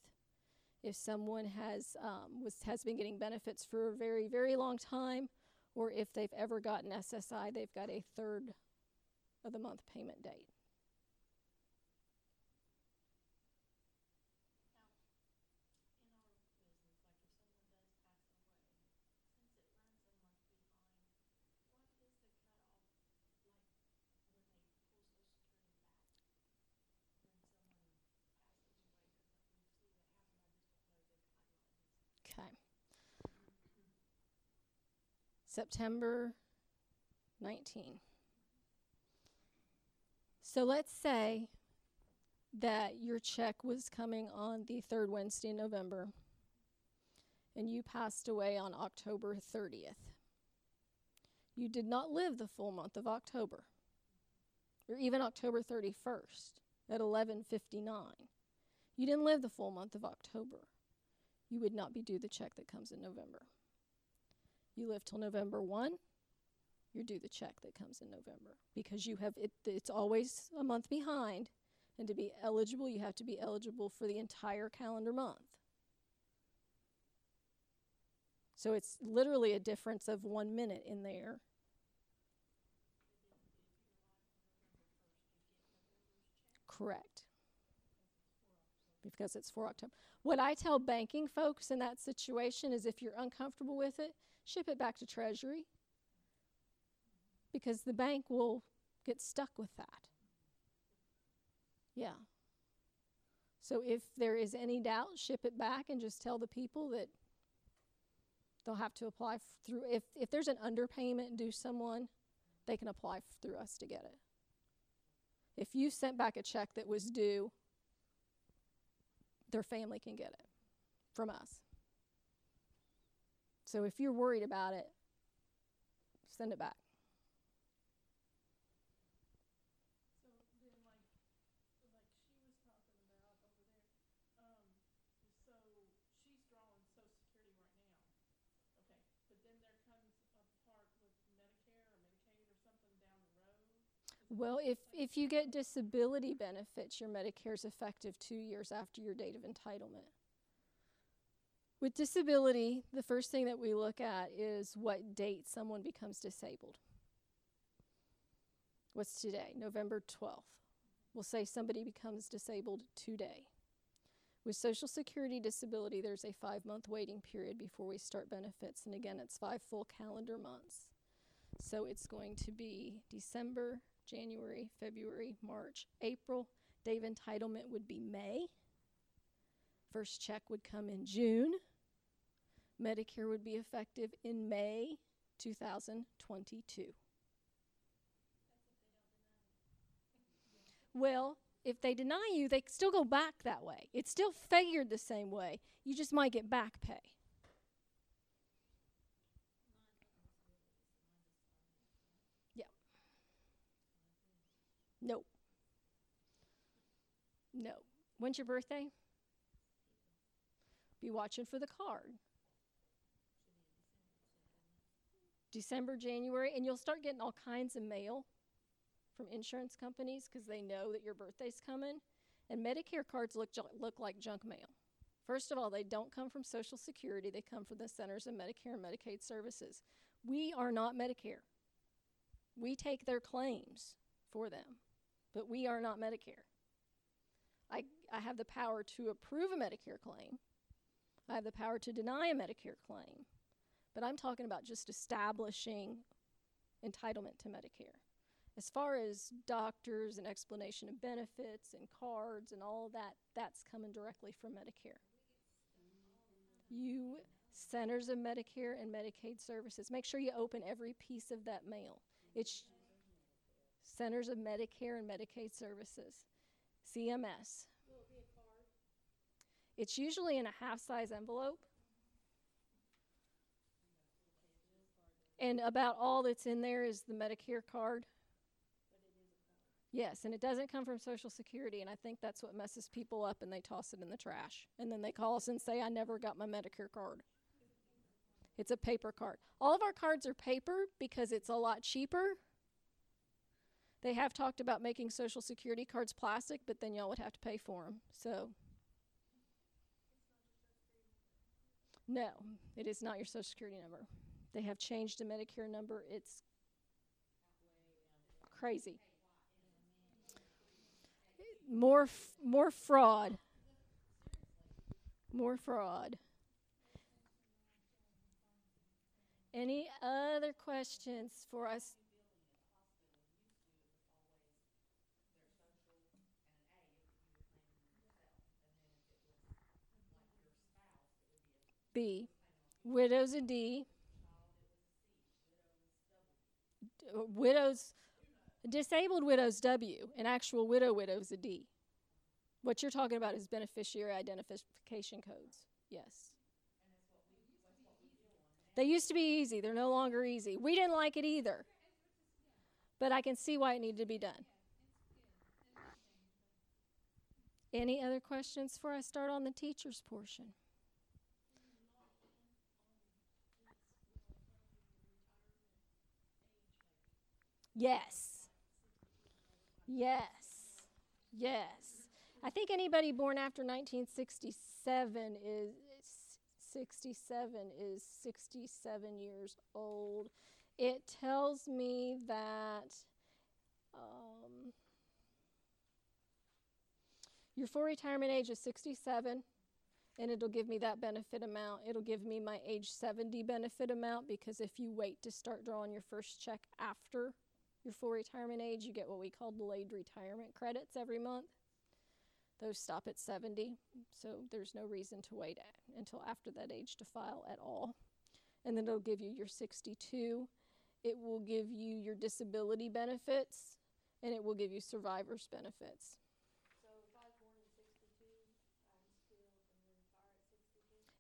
If someone has um, was has been getting benefits for a very very long time, or if they've ever gotten SSI, they've got a third of the month payment date. September 19. So let's say that your check was coming on the third Wednesday in November and you passed away on October 30th. You did not live the full month of October or even October 31st at 11:59. You didn't live the full month of October you would not be due the check that comes in November. You live till November 1, you're due the check that comes in November because you have it it's always a month behind and to be eligible you have to be eligible for the entire calendar month. So it's literally a difference of 1 minute in there. Correct. Because it's for October. What I tell banking folks in that situation is if you're uncomfortable with it, ship it back to Treasury because the bank will get stuck with that. Yeah. So if there is any doubt, ship it back and just tell the people that they'll have to apply f- through if if there's an underpayment due someone, they can apply f- through us to get it. If you sent back a check that was due their family can get it from us. So if you're worried about it, send it back. Well, if, if you get disability benefits, your Medicare's effective two years after your date of entitlement. With disability, the first thing that we look at is what date someone becomes disabled. What's today? November 12th. We'll say somebody becomes disabled today. With Social Security disability, there's a five month waiting period before we start benefits. And again, it's five full calendar months. So it's going to be December, January, February, March, April. Of entitlement would be May. First check would come in June. Medicare would be effective in May 2022. Well, if they deny you, they still go back that way. It's still figured the same way. You just might get back pay. Yeah. Nope. No. When's your birthday? Be watching for the card. December, January, and you'll start getting all kinds of mail from insurance companies because they know that your birthday's coming. And Medicare cards look, ju- look like junk mail. First of all, they don't come from Social Security, they come from the Centers of Medicare and Medicaid Services. We are not Medicare. We take their claims for them, but we are not Medicare. I, have the power to approve a Medicare claim. I have the power to deny a Medicare claim. But I'm talking about just establishing entitlement to Medicare. As far as doctors and explanation of benefits and cards and all that, that's coming directly from Medicare. You, Centers of Medicare and Medicaid Services, make sure you open every piece of that mail. It's Centers of Medicare and Medicaid Services, CMS. It's usually in a half size envelope. And about all that's in there is the Medicare card. Yes, and it doesn't come from Social Security, and I think that's what messes people up, and they toss it in the trash. And then they call us and say, I never got my Medicare card. It's a paper card. All of our cards are paper because it's a lot cheaper. They have talked about making Social Security cards plastic, but then y'all would have to pay for them. So, no, it is not your Social Security number. They have changed the Medicare number. It's crazy. More, f- more fraud. More fraud. Any other questions for us? B. Widows a D. Widows, disabled widows W, and actual widow widows a D. What you're talking about is beneficiary identification codes. Yes. They used to be easy. They're no longer easy. We didn't like it either. But I can see why it needed to be done. Any other questions before I start on the teacher's portion? Yes. Yes. Yes. I think anybody born after 1967 is 67 is 67 years old. It tells me that um, your full retirement age is 67 and it'll give me that benefit amount. It'll give me my age 70 benefit amount because if you wait to start drawing your first check after your full retirement age, you get what we call delayed retirement credits every month. Those stop at 70, so there's no reason to wait until after that age to file at all. And then it'll give you your 62. It will give you your disability benefits, and it will give you survivor's benefits.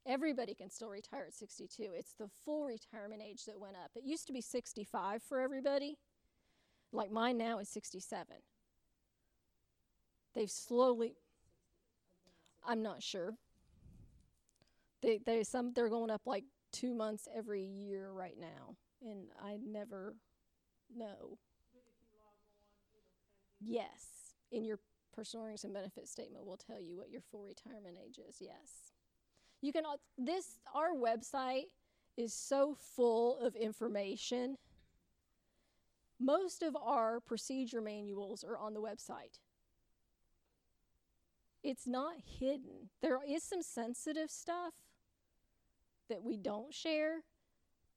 Everybody can still retire at 62. It's the full retirement age that went up. It used to be 65 for everybody. Like mine now is 67. They've slowly I'm not sure. They they some they're going up like 2 months every year right now and I never know. Yes, in your personal earnings and benefit statement will tell you what your full retirement age is. Yes. You can this our website is so full of information. Most of our procedure manuals are on the website. It's not hidden. There is some sensitive stuff that we don't share,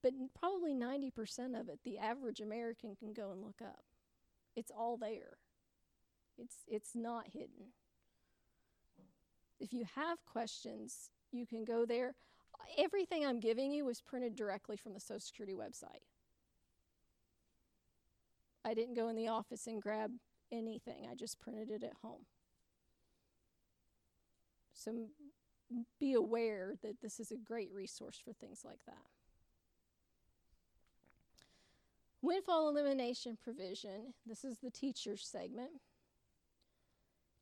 but probably 90% of it the average American can go and look up. It's all there. It's it's not hidden. If you have questions, you can go there. Everything I'm giving you was printed directly from the Social Security website. I didn't go in the office and grab anything. I just printed it at home. So m- be aware that this is a great resource for things like that. Windfall elimination provision. This is the teachers segment.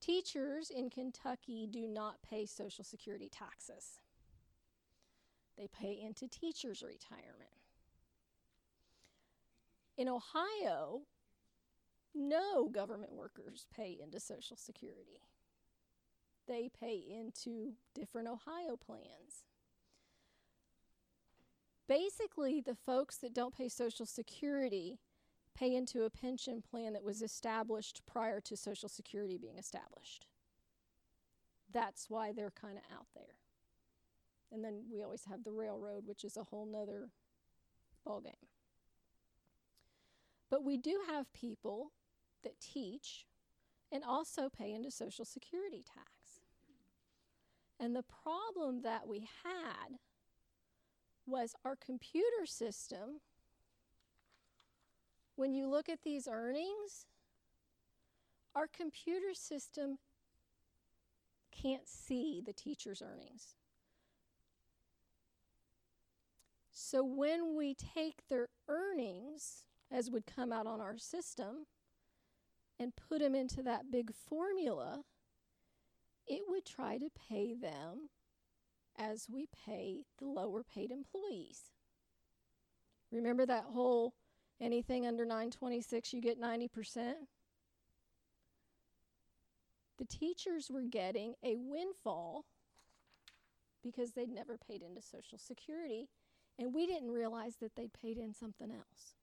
Teachers in Kentucky do not pay Social Security taxes. They pay into teachers' retirement. In Ohio, no government workers pay into Social Security. They pay into different Ohio plans. Basically, the folks that don't pay Social Security pay into a pension plan that was established prior to Social Security being established. that's why they're kind of out there. And then we always have the railroad, which is a whole nother ballgame. But we do have people that teach and also pay into Social Security tax. And the problem that we had was our computer system. When you look at these earnings, our computer system can't see the teacher's earnings. So when we take their earnings, as would come out on our system, and put them into that big formula, it would try to pay them as we pay the lower paid employees. Remember that whole anything under 926 you get 90%? The teachers were getting a windfall because they'd never paid into Social Security, and we didn't realize that they'd paid in something else.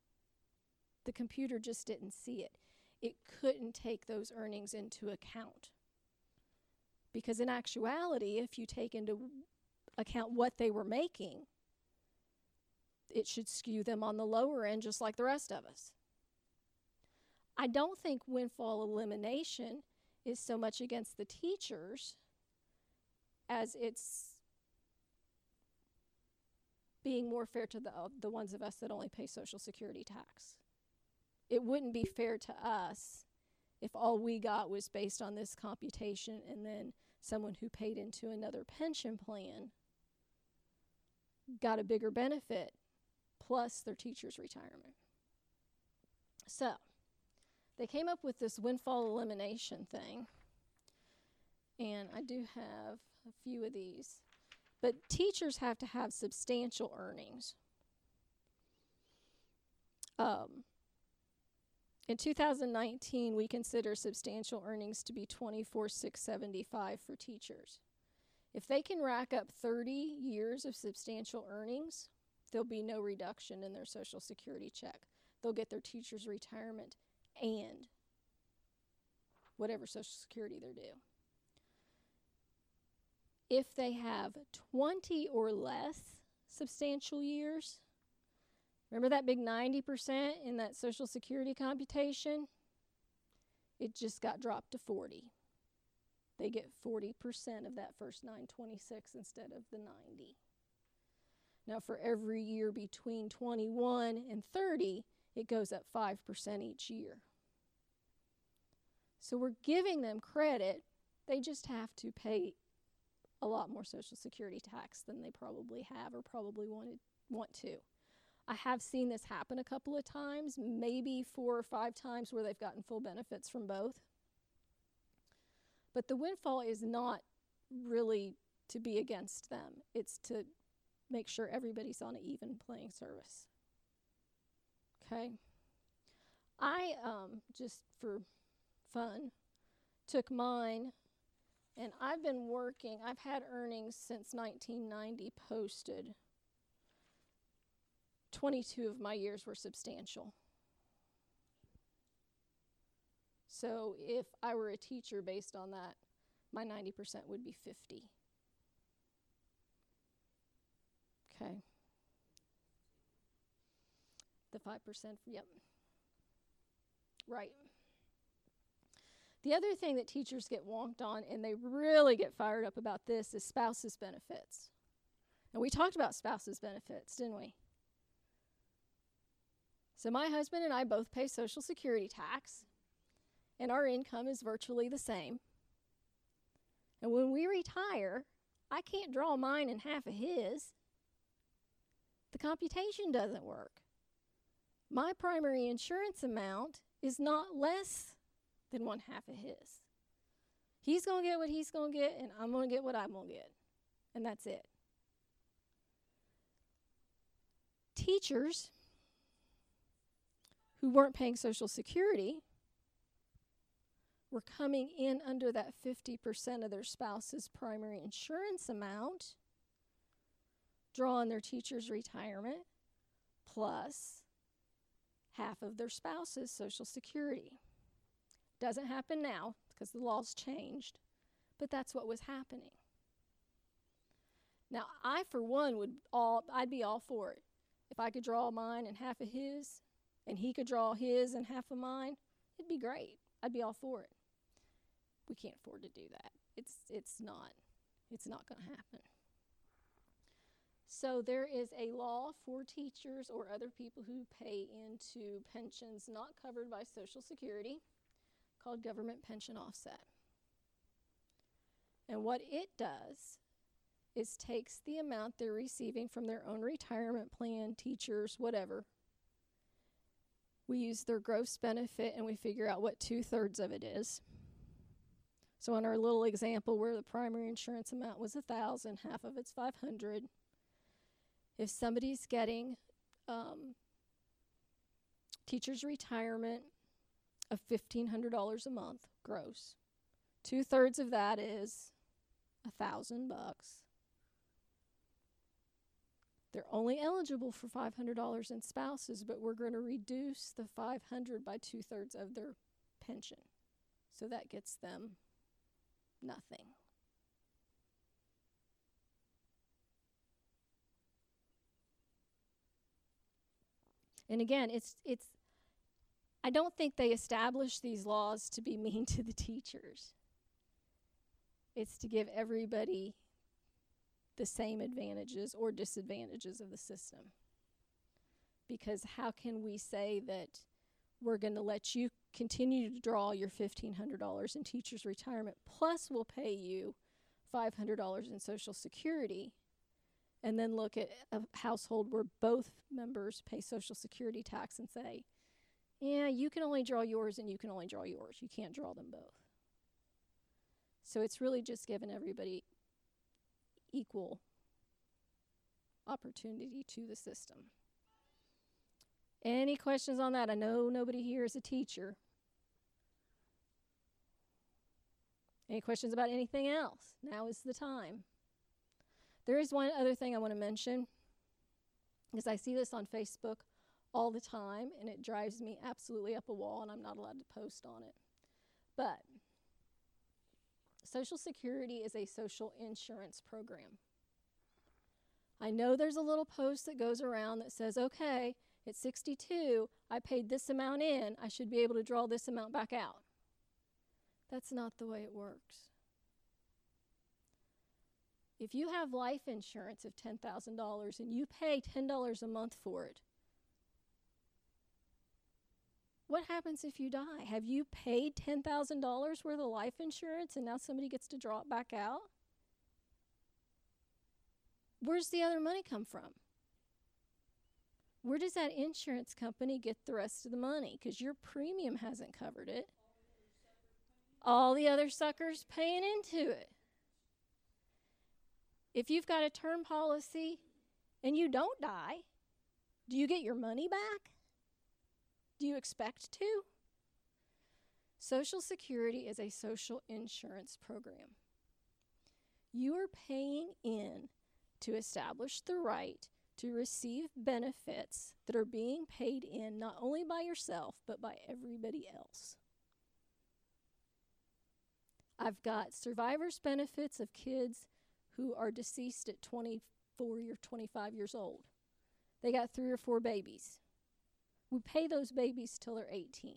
The computer just didn't see it. It couldn't take those earnings into account. Because in actuality, if you take into account what they were making, it should skew them on the lower end just like the rest of us. I don't think windfall elimination is so much against the teachers as it's being more fair to the, uh, the ones of us that only pay Social Security tax. It wouldn't be fair to us if all we got was based on this computation and then someone who paid into another pension plan got a bigger benefit plus their teacher's retirement. So, they came up with this windfall elimination thing. And I do have a few of these. But teachers have to have substantial earnings. Um, in 2019, we consider substantial earnings to be 24,675 for teachers. If they can rack up 30 years of substantial earnings, there'll be no reduction in their Social Security check. They'll get their teacher's retirement and whatever Social Security they're due. If they have 20 or less substantial years, remember that big 90% in that Social Security computation? It just got dropped to 40. They get 40% of that first 926 instead of the 90. Now, for every year between 21 and 30, it goes up 5% each year. So we're giving them credit. They just have to pay a lot more Social Security tax than they probably have or probably wanted, want to. I have seen this happen a couple of times, maybe four or five times where they've gotten full benefits from both. But the windfall is not really to be against them, it's to make sure everybody's on an even playing service. Okay? I, um, just for fun, took mine and I've been working, I've had earnings since 1990 posted. 22 of my years were substantial. So if I were a teacher based on that, my 90% would be 50. Okay. The 5%, yep. Right. The other thing that teachers get wonked on, and they really get fired up about this, is spouses' benefits. And we talked about spouses' benefits, didn't we? So, my husband and I both pay Social Security tax, and our income is virtually the same. And when we retire, I can't draw mine and half of his. The computation doesn't work. My primary insurance amount is not less than one half of his. He's going to get what he's going to get, and I'm going to get what I'm going to get. And that's it. Teachers who weren't paying Social Security were coming in under that 50% of their spouse's primary insurance amount, drawing their teacher's retirement, plus half of their spouse's Social Security. Doesn't happen now because the law's changed, But that's what was happening. Now, I for one would all I'd be all for it. If I could draw mine and half of his, and he could draw his and half of mine, it'd be great. I'd be all for it. We can't afford to do that. It's it's not it's not going to happen. So there is a law for teachers or other people who pay into pensions not covered by Social Security called government pension offset. And what it does is takes the amount they're receiving from their own retirement plan, teachers, whatever. We use their gross benefit and we figure out what two thirds of it is. So in our little example where the primary insurance amount was a thousand, half of it's five hundred. If somebody's getting um, teacher's retirement of fifteen hundred dollars a month gross, two thirds of that is a thousand bucks. They're only eligible for five hundred dollars in spouses, but we're going to reduce the five hundred by two thirds of their pension, so that gets them nothing. And again, it's it's I don't think they established these laws to be mean to the teachers. It's to give everybody the same advantages or disadvantages of the system. Because how can we say that we're going to let you continue to draw your $1,500 in teacher's retirement, plus we'll pay you $500 in Social Security, and then look at a household where both members pay Social Security tax and say, yeah, you can only draw yours and you can only draw yours. You can't draw them both. So it's really just giving everybody equal opportunity to the system. Any questions on that? I know nobody here is a teacher. Any questions about anything else? Now is the time. There is one other thing I want to mention because I see this on Facebook all the time and it drives me absolutely up a wall and I'm not allowed to post on it. But Social Security is a social insurance program. I know there's a little post that goes around that says, okay, at 62, I paid this amount in, I should be able to draw this amount back out. That's not the way it works. If you have life insurance of $10,000 and you pay $10 a month for it, what happens if you die? Have you paid $10,000 worth of life insurance and now somebody gets to draw it back out? Where's the other money come from? Where does that insurance company get the rest of the money? Because your premium hasn't covered it. All the other suckers paying into it. If you've got a term policy and you don't die, do you get your money back? Do you expect to? Social Security is a social insurance program. You are paying in to establish the right to receive benefits that are being paid in not only by yourself, but by everybody else. I've got survivor's benefits of kids who are deceased at 24 or 25 years old. They got three or four babies. We pay those babies till they're 18.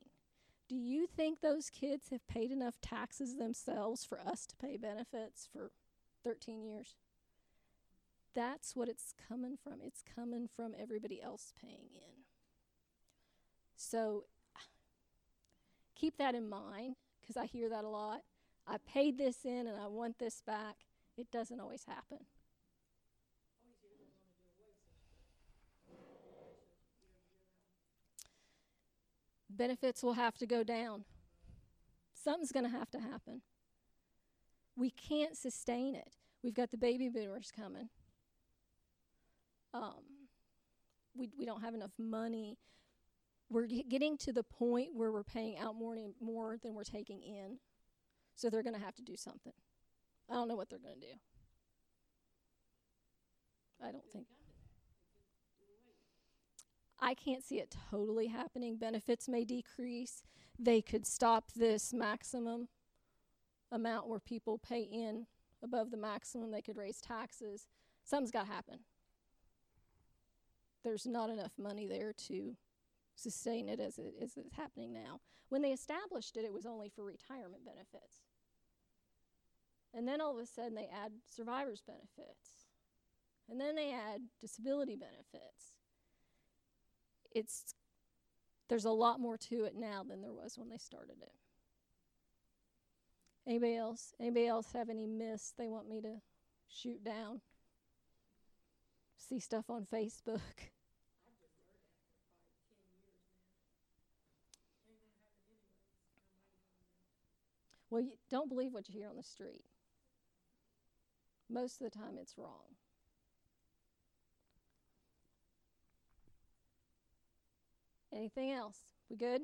Do you think those kids have paid enough taxes themselves for us to pay benefits for 13 years? That's what it's coming from. It's coming from everybody else paying in. So keep that in mind because I hear that a lot. I paid this in and I want this back. It doesn't always happen. Benefits will have to go down. Something's going to have to happen. We can't sustain it. We've got the baby boomers coming. Um, we, we don't have enough money. We're getting to the point where we're paying out more, more than we're taking in. So they're going to have to do something. I don't know what they're going to do. I don't think. I can't see it totally happening. Benefits may decrease. They could stop this maximum amount where people pay in above the maximum they could raise taxes, something's got to happen. There's not enough money there to sustain it as it as it's happening now. When they established it, it was only for retirement benefits. And then all of a sudden they add survivors benefits. And then they add disability benefits. It's there's a lot more to it now than there was when they started it. Anybody else? Anybody else have any myths they want me to shoot down? See stuff on Facebook. Well, you don't believe what you hear on the street. Most of the time, it's wrong. Anything else? We good?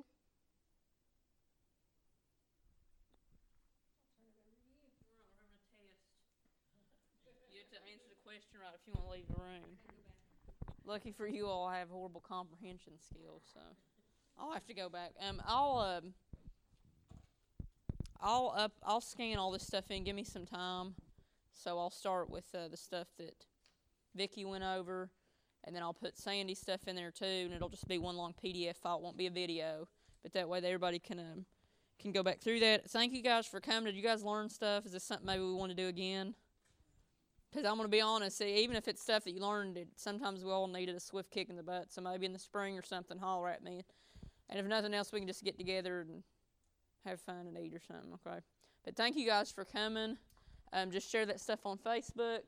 You have to answer the question right if you want to leave the room. Lucky for you all, I have horrible comprehension skills, so I'll have to go back. Um, I'll um, I'll up, I'll scan all this stuff in. Give me some time, so I'll start with uh, the stuff that Vicky went over, and then I'll put Sandy stuff in there too, and it'll just be one long PDF file. It won't be a video, but that way everybody can um, can go back through that. Thank you guys for coming. Did you guys learn stuff? Is this something maybe we want to do again? Because I'm going to be honest, see, even if it's stuff that you learned, it, sometimes we all needed a swift kick in the butt. So maybe in the spring or something, holler at me. And if nothing else, we can just get together and have fun and eat or something, okay? But thank you guys for coming. Um, just share that stuff on Facebook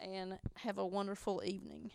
and have a wonderful evening.